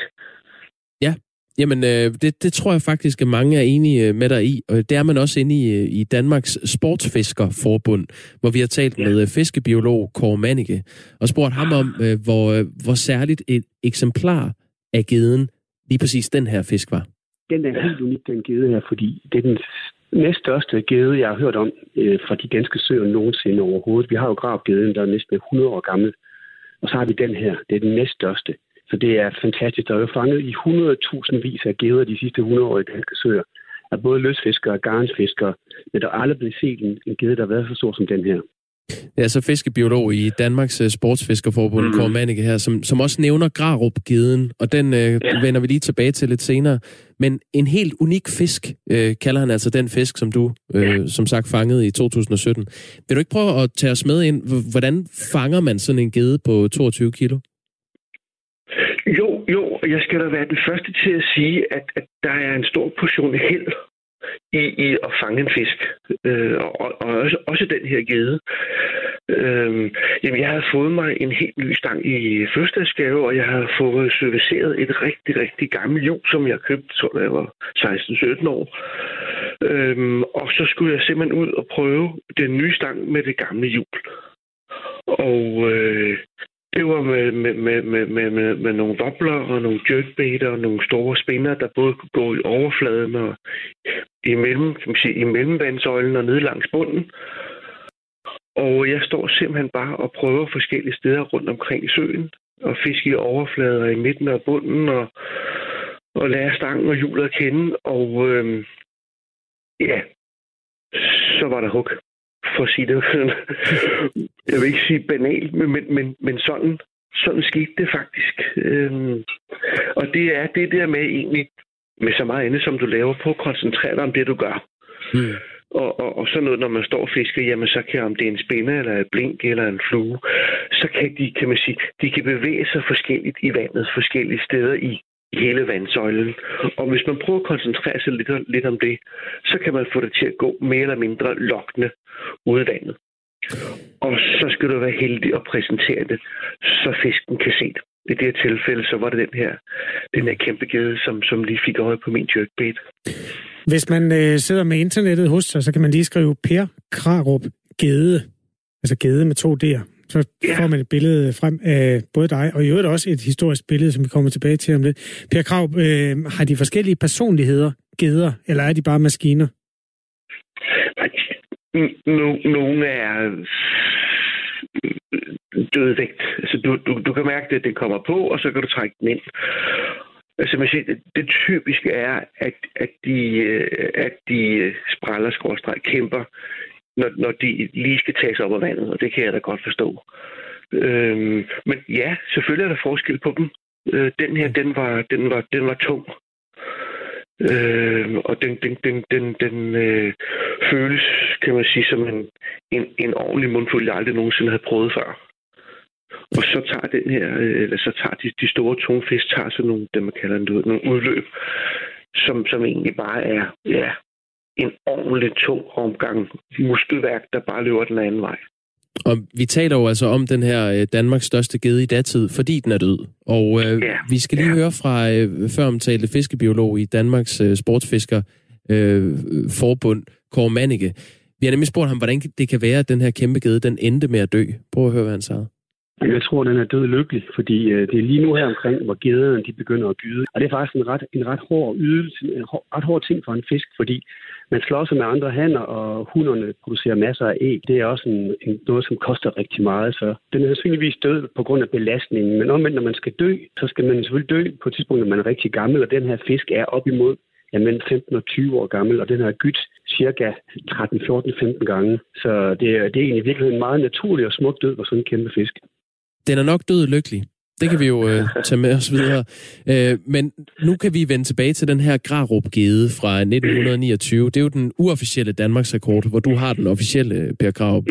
Ja, Jamen, øh, det, det tror jeg faktisk, at mange er enige øh, med dig i. Og det er man også inde i, øh, i Danmarks Sportsfiskerforbund, hvor vi har talt ja. med fiskebiolog Kåre Manike, og spurgt ham om, hvor, hvor særligt et eksemplar af geden lige præcis den her fisk var. Den er helt unik, den gede her, fordi det er den næststørste gede, jeg har hørt om øh, fra de danske søer nogensinde overhovedet. Vi har jo gravgeden, der er næsten 100 år gammel, og så har vi den her. Det er den næststørste. Så det er fantastisk. Der er jo fanget i 100.000 vis af geder de sidste 100 år i danske søer. Af både løsfiskere og garnsfiskere. Men der er aldrig blevet set en, en gede, der har været så stor som den her. Det er så fiskebiolog i Danmarks øh, Sportsfiskerforbund, mm. Kåre Manike her, som, som også nævner Grarup-geden, og den øh, ja. vender vi lige tilbage til lidt senere. Men en helt unik fisk, øh, kalder han altså den fisk, som du, øh, ja. som sagt, fangede i 2017. Vil du ikke prøve at tage os med ind? Hvordan fanger man sådan en gede på 22 kilo? Jo, jo, jeg skal da være den første til at sige, at, at der er en stor portion held i, i at fange en fisk. Øh, og, og også, også den her gede. Øh, jamen, jeg havde fået mig en helt ny stang i fødselsdagsgave, og jeg havde fået serviceret et rigtig, rigtig gammelt hjul, som jeg købte, tror jeg var 16-17 år. Øh, og så skulle jeg simpelthen ud og prøve den nye stang med det gamle hjul. Og øh, det var med, med, med, med, med, med, med nogle wobbler og nogle jerkbaiter og nogle store spinner, der både kunne gå i overfladen og imellem, kan man sige, imellem vandsøjlen og ned langs bunden. Og jeg står simpelthen bare og prøver forskellige steder rundt omkring søen og fiske i overflader i midten af bunden og, og lære stangen og hjulet at kende. Og øhm, ja, så var der hug for at sige det. Jeg vil ikke sige banalt, men, men, men, sådan, sådan skete det faktisk. Øhm, og det er det der med egentlig, med så meget andet, som du laver på, at koncentrere dig om det, du gør. Mm. Og, og, og sådan noget, når man står og fisker, jamen så kan, om det er en spinne, eller et blink, eller en flue, så kan de, kan man sige, de kan bevæge sig forskelligt i vandet, forskellige steder i hele vandsøjlen. Og hvis man prøver at koncentrere sig lidt, lidt om det, så kan man få det til at gå mere eller mindre lokkende ud af vandet. Og så skal du være heldig at præsentere det, så fisken kan se det. I det her tilfælde, så var det den her, den her kæmpe gede, som, som lige fik øje på min jerkbait. Hvis man øh, sidder med internettet hos sig, så kan man lige skrive Per Krarup Gede. Altså gede med to D'er. Så ja. får man et billede frem af både dig, og i øvrigt også et historisk billede, som vi kommer tilbage til om lidt. Per Krav, øh, har de forskellige personligheder, geder, eller er de bare maskiner? Nogle er dødvægt. Altså, du, du, du kan mærke, at det kommer på, og så kan du trække den ind. Altså, man siger, det, typiske er, at, at de, øh, at de spræller skråstrej kæmper når, når de lige skal tages op af vandet, og det kan jeg da godt forstå. Øhm, men ja, selvfølgelig er der forskel på dem. Øh, den her, den var, den var, den var tung. Øh, og den, den, den, den, den øh, føles, kan man sige, som en, en, en ordentlig mundfuld, jeg aldrig nogensinde havde prøvet før. Og så tager den her, øh, eller så tager de, de store tungfisk, tager sådan nogle, det man kalder nogle udløb, som, som egentlig bare er, ja, en ordentlig tung omgang muskelværk, der bare løber den anden vej. Og vi taler jo altså om den her øh, Danmarks største gede i datid, fordi den er død. Og øh, ja, vi skal lige ja. høre fra øh, før omtalte fiskebiolog i Danmarks øh, sportsfisker øh, forbund, Kåre Mannike. Vi har nemlig spurgt ham, hvordan det kan være, at den her kæmpe gede, den endte med at dø. Prøv at høre, hvad han sagde. Jeg tror, den er død lykkelig, fordi øh, det er lige nu her omkring, hvor gederne de begynder at gyde. Og det er faktisk en ret, en ret hård ydelse, en ret hård ting for en fisk, fordi man slår sig med andre hænder, og hunderne producerer masser af æg. Det er også en, en, noget, som koster rigtig meget. Så den er sandsynligvis død på grund af belastningen. Men omvendt, når man skal dø, så skal man selvfølgelig dø på et tidspunkt, når man er rigtig gammel, og den her fisk er op imod ja, mellem 15 og 20 år gammel, og den har gydt cirka 13, 14, 15 gange. Så det er, det er egentlig virkelig en meget naturlig og smuk død for sådan en kæmpe fisk. Den er nok død lykkelig. Det kan vi jo øh, tage med os videre. Øh, men nu kan vi vende tilbage til den her Grarup-gede fra 1929. Det er jo den uofficielle Danmarks rekord, hvor du har den officielle, Per Grarup.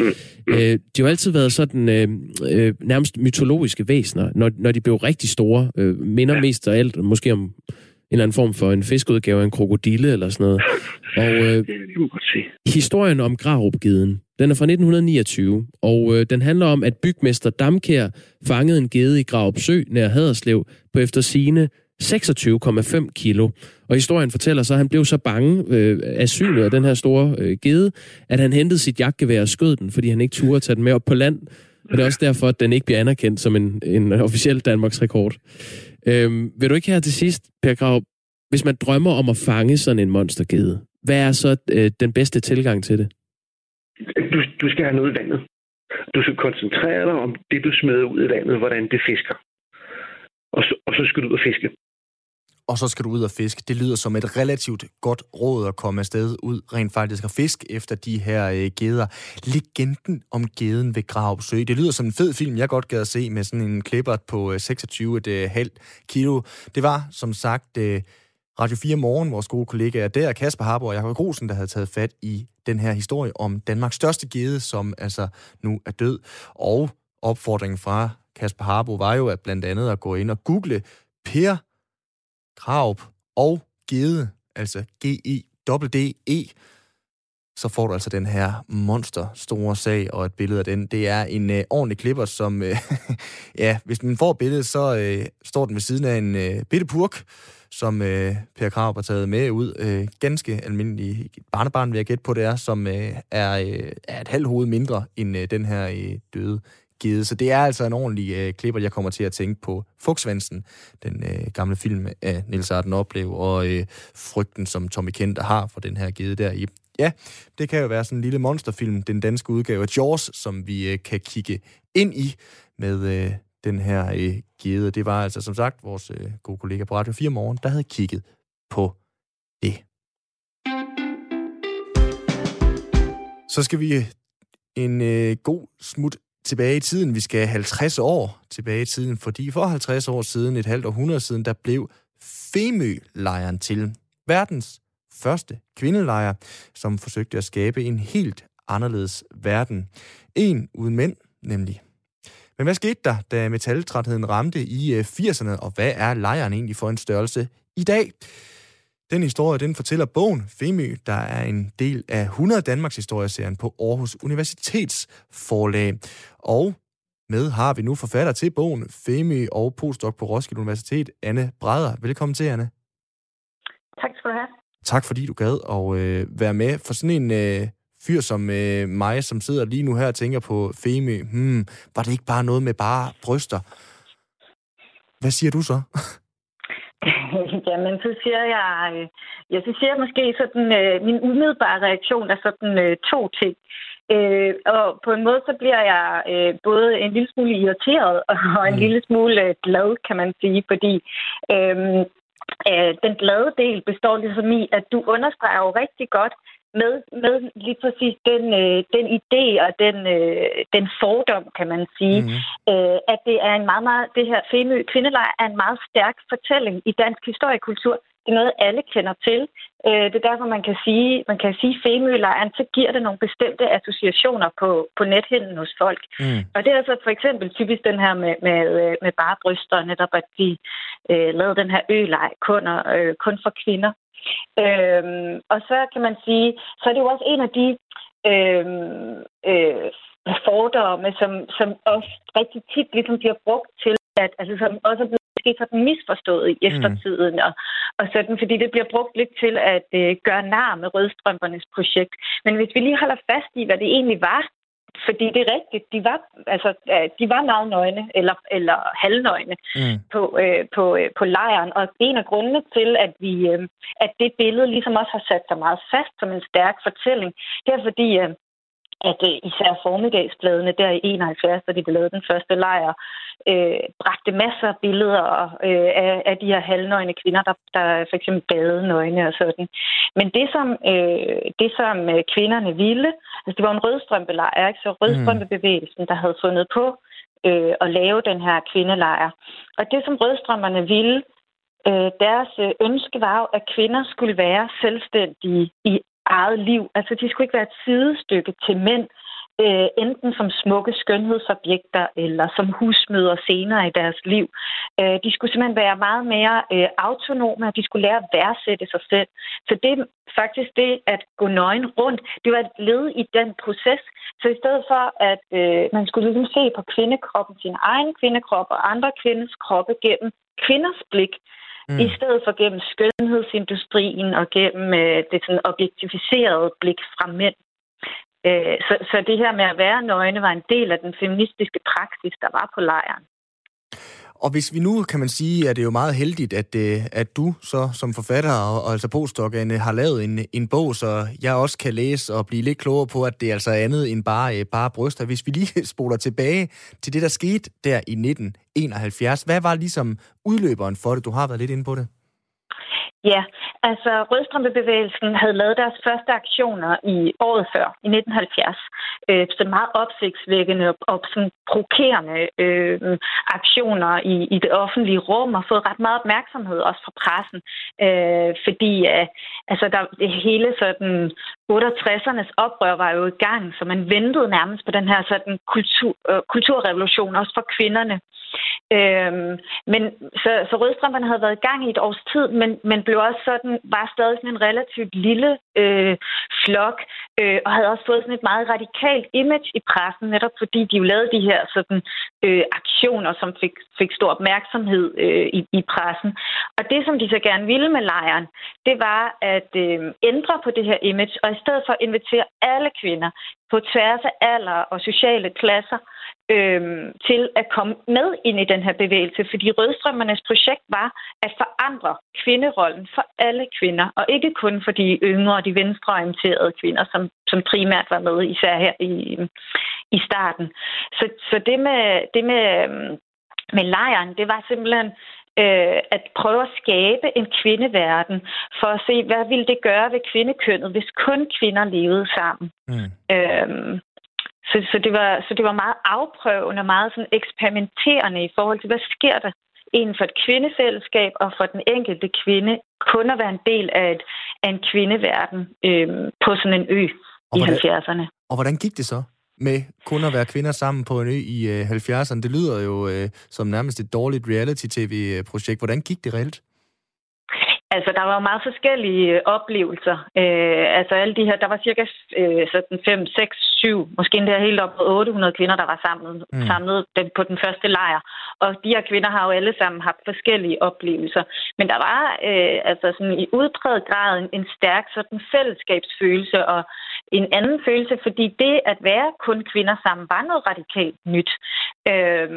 Øh, de har jo altid været sådan øh, øh, nærmest mytologiske væsener, når, når de blev rigtig store. Øh, minder mest af alt måske om en eller anden form for en fiskeudgave af en krokodille eller sådan noget. Og øh, historien om Grarup-geden, den er fra 1929, og øh, den handler om, at bygmester Damkær fangede en gede i Graup Sø nær Haderslev på efter sine 26,5 kilo. Og historien fortæller så, at han blev så bange øh, af synet af den her store øh, gede, at han hentede sit jagtgevær og skød den, fordi han ikke turde tage den med op på land. Og det er også derfor, at den ikke bliver anerkendt som en, en officiel Danmarks rekord. Øhm, vil du ikke her til sidst, Per Grav, hvis man drømmer om at fange sådan en monstergede, hvad er så øh, den bedste tilgang til det? Du, du skal have noget i vandet. Du skal koncentrere dig om det, du smider ud i vandet, hvordan det fisker. Og så, og så skal du ud og fiske og så skal du ud og fiske. Det lyder som et relativt godt råd at komme afsted ud rent faktisk og fiske efter de her øh, geder. Legenden om geden ved Gravsø. Det lyder som en fed film, jeg godt gad at se med sådan en klipper på 26,5 øh, øh kilo. Det var som sagt øh, Radio 4 Morgen, vores gode kollegaer der, Kasper Harbo og Jakob Grosen, der havde taget fat i den her historie om Danmarks største gede, som altså nu er død. Og opfordringen fra Kasper Harbo var jo at blandt andet at gå ind og google Per Kraup og Gede, altså g e d e så får du altså den her monster store sag og et billede af den. Det er en øh, ordentlig klipper, som, øh, ja, hvis man får billedet, så øh, står den ved siden af en øh, bitte purk, som øh, Per Krav har taget med ud. Øh, ganske almindelig barnebarn, vil jeg gætte på, det er, som øh, er, øh, er et halvt hoved mindre end øh, den her øh, døde gede. Så det er altså en ordentlig øh, klipper, jeg kommer til at tænke på Fugtsvansen, den øh, gamle film af Nils Arden Oplev, og øh, frygten, som Tommy Kenter har for den her gede der i. Ja, det kan jo være sådan en lille monsterfilm, den danske udgave af Jaws, som vi øh, kan kigge ind i med øh, den her øh, gede. Det var altså som sagt vores øh, gode kollega på Radio 4 Morgen, der havde kigget på det. Så skal vi øh, en øh, god smut tilbage i tiden. Vi skal 50 år tilbage i tiden, fordi for 50 år siden, et halvt århundrede siden, der blev Femø-lejren til. Verdens første kvindelejr, som forsøgte at skabe en helt anderledes verden. En uden mænd, nemlig. Men hvad skete der, da metaltrætheden ramte i 80'erne, øh, og hvad er lejren egentlig for en størrelse i dag? Den historie, den fortæller bogen Femø, der er en del af 100 Danmarks historieserien på Aarhus Universitets forlag. Og med har vi nu forfatter til bogen Femø og postdoc på Roskilde Universitet, Anne Breder. Velkommen til, Anne. Tak skal du have. Tak fordi du gad at øh, være med. For sådan en øh, fyr som øh, mig, som sidder lige nu her og tænker på Femø, hmm, var det ikke bare noget med bare bryster? Hvad siger du så? Jamen, så siger jeg, øh, ja, så siger jeg måske sådan, øh, min umiddelbare reaktion er sådan øh, to ting. Øh, og på en måde, så bliver jeg øh, både en lille smule irriteret og en mm. lille smule øh, glad, kan man sige, fordi øh, øh, den glade del består ligesom i, at du understreger jo rigtig godt, med, med lige præcis den, øh, den idé og den, øh, den fordom, kan man sige, mm. øh, at det er en meget, meget, det her Femø kvindelejr er en meget stærk fortælling i dansk historiekultur. Det er noget, alle kender til. Øh, det er derfor, man kan sige, man kan sige Femølejren, så giver det nogle bestemte associationer på, på nethinden hos folk. Mm. Og det er altså for eksempel typisk den her med, med, med bare bryster, netop at de øh, lavede den her ølej kun, øh, kun for kvinder. Øhm, og så kan man sige, så er det jo også en af de øhm, øh, fordomme, som, som også rigtig tit ligesom bliver brugt til, at, altså, som også er blevet måske sådan misforstået i eftertiden, mm. og, og sådan, fordi det bliver brugt lidt til at øh, gøre nar med rødstrømpernes projekt. Men hvis vi lige holder fast i, hvad det egentlig var, fordi det er rigtigt, de var, altså, de var meget nøgne, eller, eller halvnøgne mm. på, øh, på, øh, på lejren. Og en af grundene til, at, vi, øh, at det billede ligesom også har sat sig meget fast som en stærk fortælling, det er fordi, øh, at øh, især formiddagsbladene der i 71, da de blev lavet den første lejr, øh, bragte masser af billeder øh, af, af de her halvnøgne kvinder, der, der for eksempel badede nøgne og sådan. Men det, som, øh, det, som øh, kvinderne ville, altså det var en rødstrømpelejr, ikke? så rødstrømpebevægelsen, der havde fundet på øh, at lave den her kvindelejr. Og det, som rødstrømperne ville, øh, deres øh, ønske var jo, at kvinder skulle være selvstændige i eget liv. Altså, de skulle ikke være et sidestykke til mænd, øh, enten som smukke skønhedsobjekter eller som husmøder senere i deres liv. Øh, de skulle simpelthen være meget mere øh, autonome, og de skulle lære at værdsætte sig selv. Så det er faktisk det at gå nøgen rundt, det var et led i den proces. Så i stedet for, at øh, man skulle ligesom se på kvindekroppen, sin egen kvindekrop og andre kvindes kroppe gennem kvinders blik, mm. i stedet for gennem skønhedsindustrien og gennem øh, det sådan objektificerede blik fra mænd. Øh, så, så det her med at være nøgne var en del af den feministiske praksis, der var på lejren. Og hvis vi nu, kan man sige, at det er jo meget heldigt, at, øh, at du så som forfatter og, og altså postdokkerne har lavet en, en bog, så jeg også kan læse og blive lidt klogere på, at det er altså andet end bare, øh, bare bryster. Hvis vi lige spoler tilbage til det, der skete der i 1971, hvad var ligesom udløberen for det? Du har været lidt inde på det. Ja, altså Rødstrømpebevægelsen havde lavet deres første aktioner i året før, i 1970. Øh, så meget opsigtsvækkende og sådan provokerende øh, aktioner i, i det offentlige rum og fået ret meget opmærksomhed også fra pressen. Øh, fordi øh, altså der, det hele sådan 68'ernes oprør var jo i gang, så man ventede nærmest på den her sådan kultur, øh, kulturrevolution også for kvinderne. Øhm, men så, så rødstrømperne havde været i gang i et års tid, men, men blev også sådan, var stadig sådan en relativt lille øh, flok, øh, og havde også fået sådan et meget radikalt image i pressen, netop fordi de jo lavede de her sådan, øh, aktioner, som fik, fik stor opmærksomhed øh, i, i pressen. Og det, som de så gerne ville med lejren, det var at øh, ændre på det her image, og i stedet for at invitere alle kvinder på tværs af alder og sociale klasser øh, til at komme med ind i den her bevægelse. Fordi Rødstrømmernes projekt var at forandre kvinderollen for alle kvinder, og ikke kun for de yngre og de venstreorienterede kvinder, som, som primært var med, især her i, i starten. Så, så det med, det med, med lejren, det var simpelthen øh, at prøve at skabe en kvindeverden, for at se, hvad ville det gøre ved kvindekønnet, hvis kun kvinder levede sammen. Mm. Øhm, så, så, det var, så det var meget afprøvende, meget sådan eksperimenterende i forhold til, hvad sker der inden for et kvindefællesskab og for den enkelte kvinde, kun at være en del af, et, af en kvindeverden øhm, på sådan en ø og i hvordan, 70'erne. Og hvordan gik det så? med kun at være kvinder sammen på en ø i øh, 70'erne. Det lyder jo øh, som nærmest et dårligt reality-tv-projekt. Hvordan gik det reelt? Altså, der var jo meget forskellige øh, oplevelser. Øh, altså, alle de her, der var cirka øh, sådan 5, 6, 7, måske endda helt op på 800 kvinder, der var samlet, mm. samlet på den første lejr. Og de her kvinder har jo alle sammen haft forskellige oplevelser. Men der var øh, altså sådan i udpræget grad en, en stærk sådan fællesskabsfølelse og en anden følelse, fordi det at være kun kvinder sammen var noget radikalt nyt. Øh,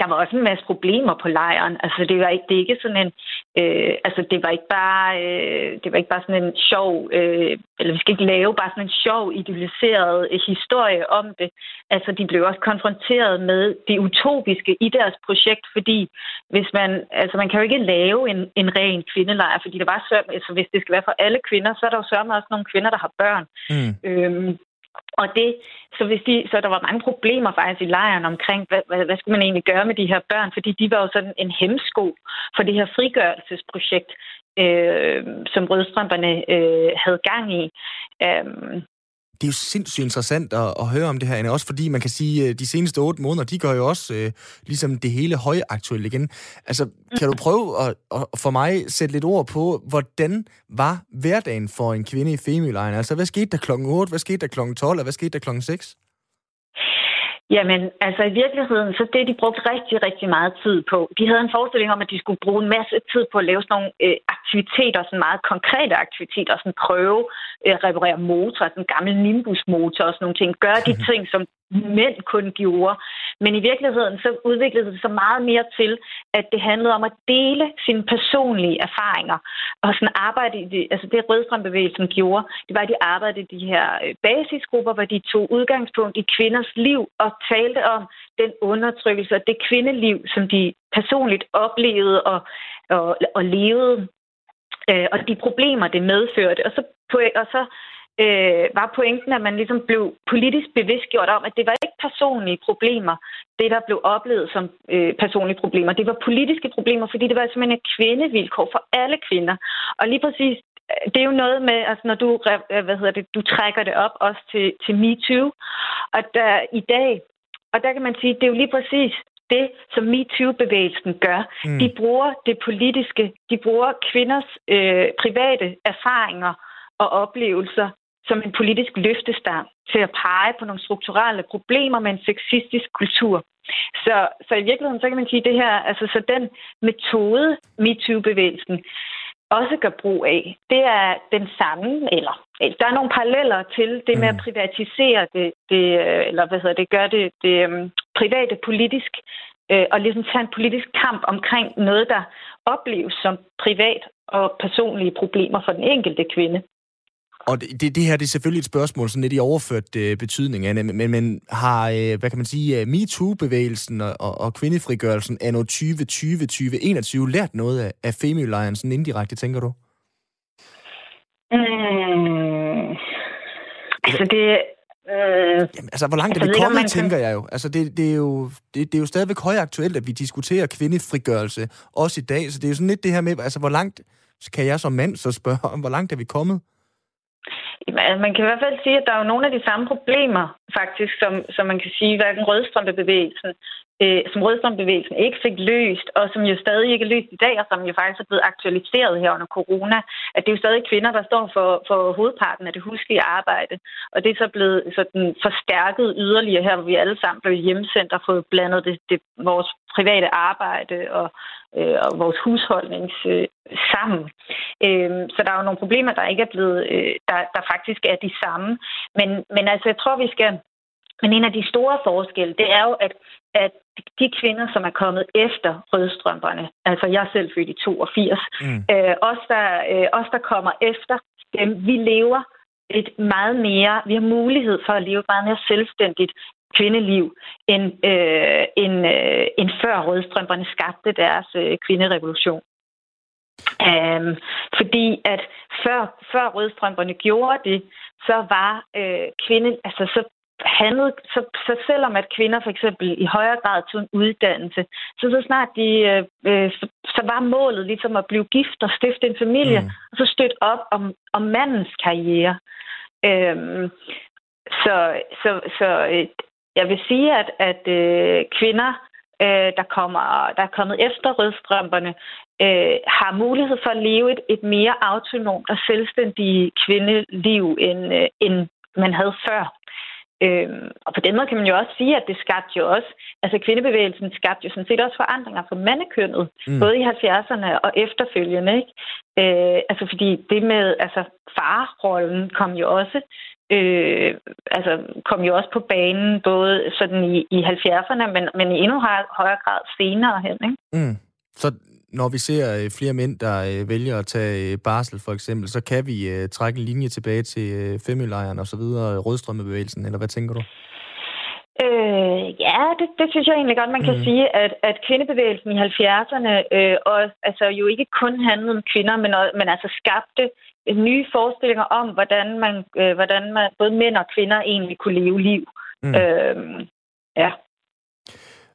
der var også en masse problemer på lejren. Altså, det var ikke, det er ikke sådan en, øh, altså, det var ikke bare, øh, det var ikke bare sådan en sjov, øh, eller vi skal ikke lave bare sådan en sjov, idealiseret historie om det. Altså, de blev også konfronteret med det utopiske i deres projekt, fordi hvis man, altså, man kan jo ikke lave en, en ren kvindelejr, fordi der var så, altså, hvis det skal være for alle kvinder, så er der jo sørme også nogle kvinder, der har børn. Mm. Øhm, og det, så, hvis de, så der var mange problemer faktisk i lejren omkring, hvad, hvad, hvad skulle man egentlig gøre med de her børn, fordi de var jo sådan en hemsko for det her frigørelsesprojekt, øh, som rødstrømperne øh, havde gang i. Øh, det er jo sindssygt interessant at, at høre om det her, Anna. Også fordi man kan sige, at øh, de seneste otte måneder, de gør jo også øh, ligesom det hele højaktuelt igen. Altså, kan du prøve at, at for mig sætte lidt ord på, hvordan var hverdagen for en kvinde i Femølejren? Altså, hvad skete der klokken 8, hvad skete der klokken 12, og hvad skete der klokken 6? Jamen, altså i virkeligheden, så det de brugte rigtig, rigtig meget tid på. De havde en forestilling om, at de skulle bruge en masse tid på at lave sådan nogle øh, aktiviteter, sådan meget konkrete aktiviteter, sådan prøve at øh, reparere motor, sådan en gammel Nimbus-motor og sådan nogle ting. Gøre de ting, som mænd kun gjorde. Men i virkeligheden så udviklede det sig meget mere til, at det handlede om at dele sine personlige erfaringer. Og sådan arbejde i det, altså det rødstrømbevægelsen gjorde, det var, at de arbejdede i de her øh, basisgrupper, hvor de tog udgangspunkt i kvinders liv og talte om den undertrykkelse og det kvindeliv, som de personligt oplevede og, og, og levede øh, og de problemer, det medførte. Og så, og så øh, var pointen, at man ligesom blev politisk bevidstgjort om, at det var ikke personlige problemer, det der blev oplevet som øh, personlige problemer. Det var politiske problemer, fordi det var simpelthen et kvindevilkår for alle kvinder. Og lige præcis øh, det er jo noget med, altså når du, øh, hvad hedder det, du trækker det op også til, til MeToo, og der i dag, og der kan man sige, det er jo lige præcis det, som MeToo-bevægelsen gør. Mm. De bruger det politiske, de bruger kvinders øh, private erfaringer og oplevelser som en politisk løftestang til at pege på nogle strukturelle problemer med en sexistisk kultur. Så, så i virkeligheden, så kan man sige, at det her, altså så den metode, MeToo-bevægelsen, også gør brug af, det er den samme, eller der er nogle paralleller til det med at mm. privatisere det, det eller hvad hedder det, gør det, det um, private politisk, øh, og ligesom tage en politisk kamp omkring noget, der opleves som privat og personlige problemer for den enkelte kvinde. Og det, det her det er selvfølgelig et spørgsmål, sådan lidt i overført øh, betydning, Anne, men, men har, øh, hvad kan man sige, uh, MeToo-bevægelsen og, og, og kvindefrigørelsen anno 2020-2021 lært noget af, af Femølejren, sådan indirekte, tænker du? Mm, altså det... Øh, Jamen, altså, hvor langt er vi kommet, kan... tænker jeg jo. Altså, det, det, er jo det, det er jo stadigvæk højaktuelt, at vi diskuterer kvindefrigørelse, også i dag. Så det er jo sådan lidt det her med, altså, hvor langt kan jeg som mand så spørge, hvor langt er vi kommet? Altså, man kan i hvert fald sige, at der er jo nogle af de samme problemer, faktisk, som, som man kan sige, hverken rødstrømpebevægelsen øh, som rødstrømbevægelsen ikke fik løst, og som jo stadig ikke er løst i dag, og som jo faktisk er blevet aktualiseret her under corona, at det er jo stadig kvinder, der står for, for hovedparten af det huslige arbejde. Og det er så blevet sådan forstærket yderligere her, hvor vi alle sammen blev hjemsendt og fået blandet det, det, vores private arbejde og, øh, og vores husholdning øh, sammen. Øh, så der er jo nogle problemer, der ikke er blevet, øh, der, der faktisk er de samme. Men, men altså, jeg tror, vi skal men en af de store forskelle, det er jo, at, at de kvinder, som er kommet efter rødstrømperne, altså jeg er selv født i 82, mm. øh, os, der, øh, os, der kommer efter dem, vi lever et meget mere, vi har mulighed for at leve et meget mere selvstændigt kvindeliv, end, øh, end, øh, end før rødstrømperne skabte deres øh, kvinderevolution. Um, fordi at før, før rødstrømperne gjorde det, så var øh, kvinde, altså så handlede, så, så selvom at kvinder for eksempel i højere grad tog en uddannelse, så så snart de, øh, øh, så, så var målet ligesom at blive gift og stifte en familie, mm. og så støtte op om, om mandens karriere. Øhm, så så, så øh, jeg vil sige, at, at øh, kvinder, øh, der, kommer, der er kommet efter rødstrømperne, øh, har mulighed for at leve et, et mere autonomt og selvstændigt kvindeliv, end, øh, end man havde før. Øhm, og på den måde kan man jo også sige, at det skabte jo også, altså kvindebevægelsen skabte jo sådan set også forandringer for mandekønnet, mm. både i 70'erne og efterfølgende, ikke? Øh, altså fordi det med, altså farrollen kom jo også, øh, altså kom jo også på banen, både sådan i, i 70'erne, men, men i endnu højere grad senere hen, ikke? Mm. Så når vi ser øh, flere mænd, der øh, vælger at tage øh, barsel for eksempel, så kan vi trække en linje tilbage til Femølejren og så videre, rødstrømmebevægelsen, eller hvad tænker du? Øh, ja, det, det synes jeg egentlig godt, man kan mm. sige, at, at kvindebevægelsen i 70'erne øh, og, altså, jo ikke kun handlede om kvinder, men, men altså skabte nye forestillinger om, hvordan man, øh, hvordan man både mænd og kvinder egentlig kunne leve liv. Mm. Øh, ja.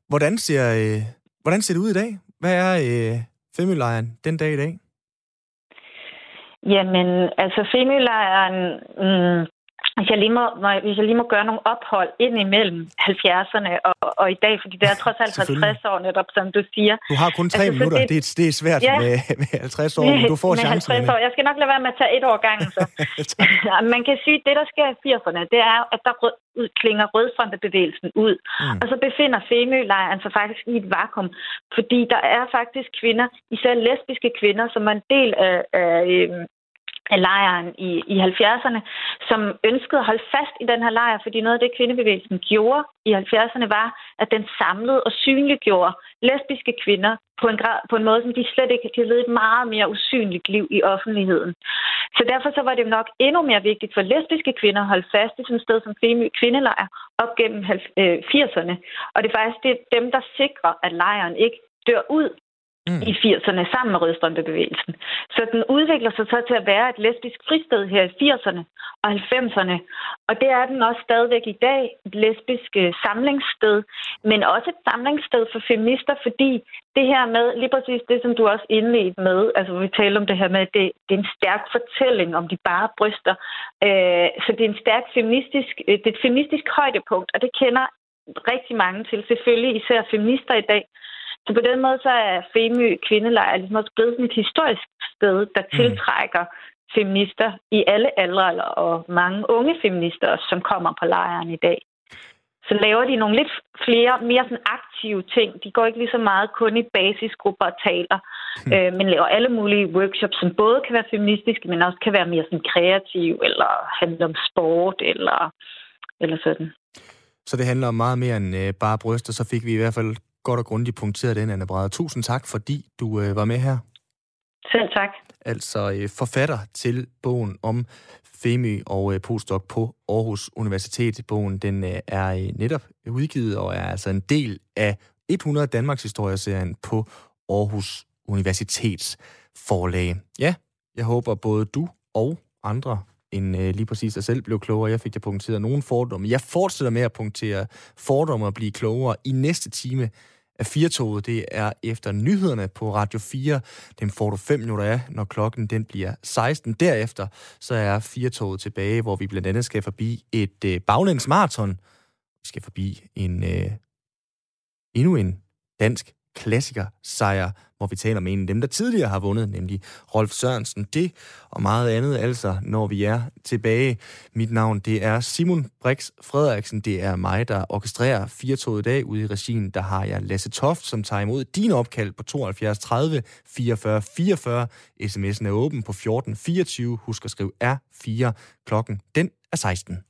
Hvordan ser, øh, hvordan ser det ud i dag? Hvad er øh, Femølejren den dag i dag? Jamen, altså Femølejren... Mm, hvis jeg, lige må, hvis jeg lige må gøre nogle ophold ind imellem 70'erne og, og i dag, fordi det er trods alt 50 år netop, som du siger. Du har kun tre altså, minutter, det, det, er, det er svært ja, med, med 50 år, men du får med chancen. 50 år. Jeg skal nok lade være med at tage et år gangen, så. Man kan sige, at det, der sker i 80'erne, det er, at der klinger rødfrontebevægelsen ud. Mm. Og så befinder Femølejren sig faktisk i et vakuum, fordi der er faktisk kvinder, især lesbiske kvinder, som er en del af, af, øhm, af lejren i, i 70'erne, som ønskede at holde fast i den her lejr, fordi noget af det, kvindebevægelsen gjorde i 70'erne, var, at den samlede og synliggjorde lesbiske kvinder på en, grad, på en måde, som de slet ikke de levede et meget mere usynligt liv i offentligheden. Så derfor så var det nok endnu mere vigtigt for lesbiske kvinder at holde fast i sådan et sted som kvindelejr op gennem 80'erne. Øh, og det er faktisk det, dem, der sikrer, at lejren ikke dør ud mm. i 80'erne sammen med rødstrømpebevægelsen. Så den udvikler sig så til at være et lesbisk fristed her i 80'erne og 90'erne. Og det er den også stadigvæk i dag, et lesbisk øh, samlingssted, men også et samlingssted for feminister, fordi det her med, lige præcis det, som du også indledte med, altså vi taler om det her med, det, det er en stærk fortælling om de bare bryster. Øh, så det er en stærk feministisk, øh, det er et feministisk højdepunkt, og det kender rigtig mange til, selvfølgelig især feminister i dag, så på den måde så er Femø Kvindelejr ligesom også blevet sådan et historisk sted, der mm. tiltrækker feminister i alle aldre, og mange unge feminister, som kommer på lejren i dag. Så laver de nogle lidt flere, mere sådan aktive ting. De går ikke lige så meget kun i basisgrupper og taler, mm. øh, men laver alle mulige workshops, som både kan være feministiske, men også kan være mere sådan kreative, eller handle om sport, eller, eller sådan. Så det handler om meget mere end øh, bare bryster, så fik vi i hvert fald godt og grundigt punkteret den, Anne Brede. Tusind tak, fordi du øh, var med her. Selv tak. Altså øh, forfatter til bogen om Femi og øh, postdoc på Aarhus Universitet. Bogen den øh, er øh, netop udgivet og er altså en del af 100 Danmarks historieserien på Aarhus Universitets forlag. Ja, jeg håber både du og andre end øh, lige præcis jeg selv blev klogere. Jeg fik da punkteret nogle fordomme. Jeg fortsætter med at punktere fordomme og blive klogere i næste time af Firtoget. Det er efter nyhederne på Radio 4. Den får du 5 minutter af, når klokken den bliver 16. Derefter så er Firtoget tilbage, hvor vi blandt andet skal forbi et øh, baglæns maraton. Vi skal forbi en øh, endnu en dansk klassiker sejr, hvor vi taler med en af dem, der tidligere har vundet, nemlig Rolf Sørensen. Det og meget andet altså, når vi er tilbage. Mit navn, det er Simon Brix Frederiksen. Det er mig, der orkestrerer Firtoget i dag. Ude i regien, der har jeg Lasse Toft, som tager imod din opkald på 72 30 44 44. SMS'en er åben på 14 24. Husk at skrive R4. Klokken, den er 16.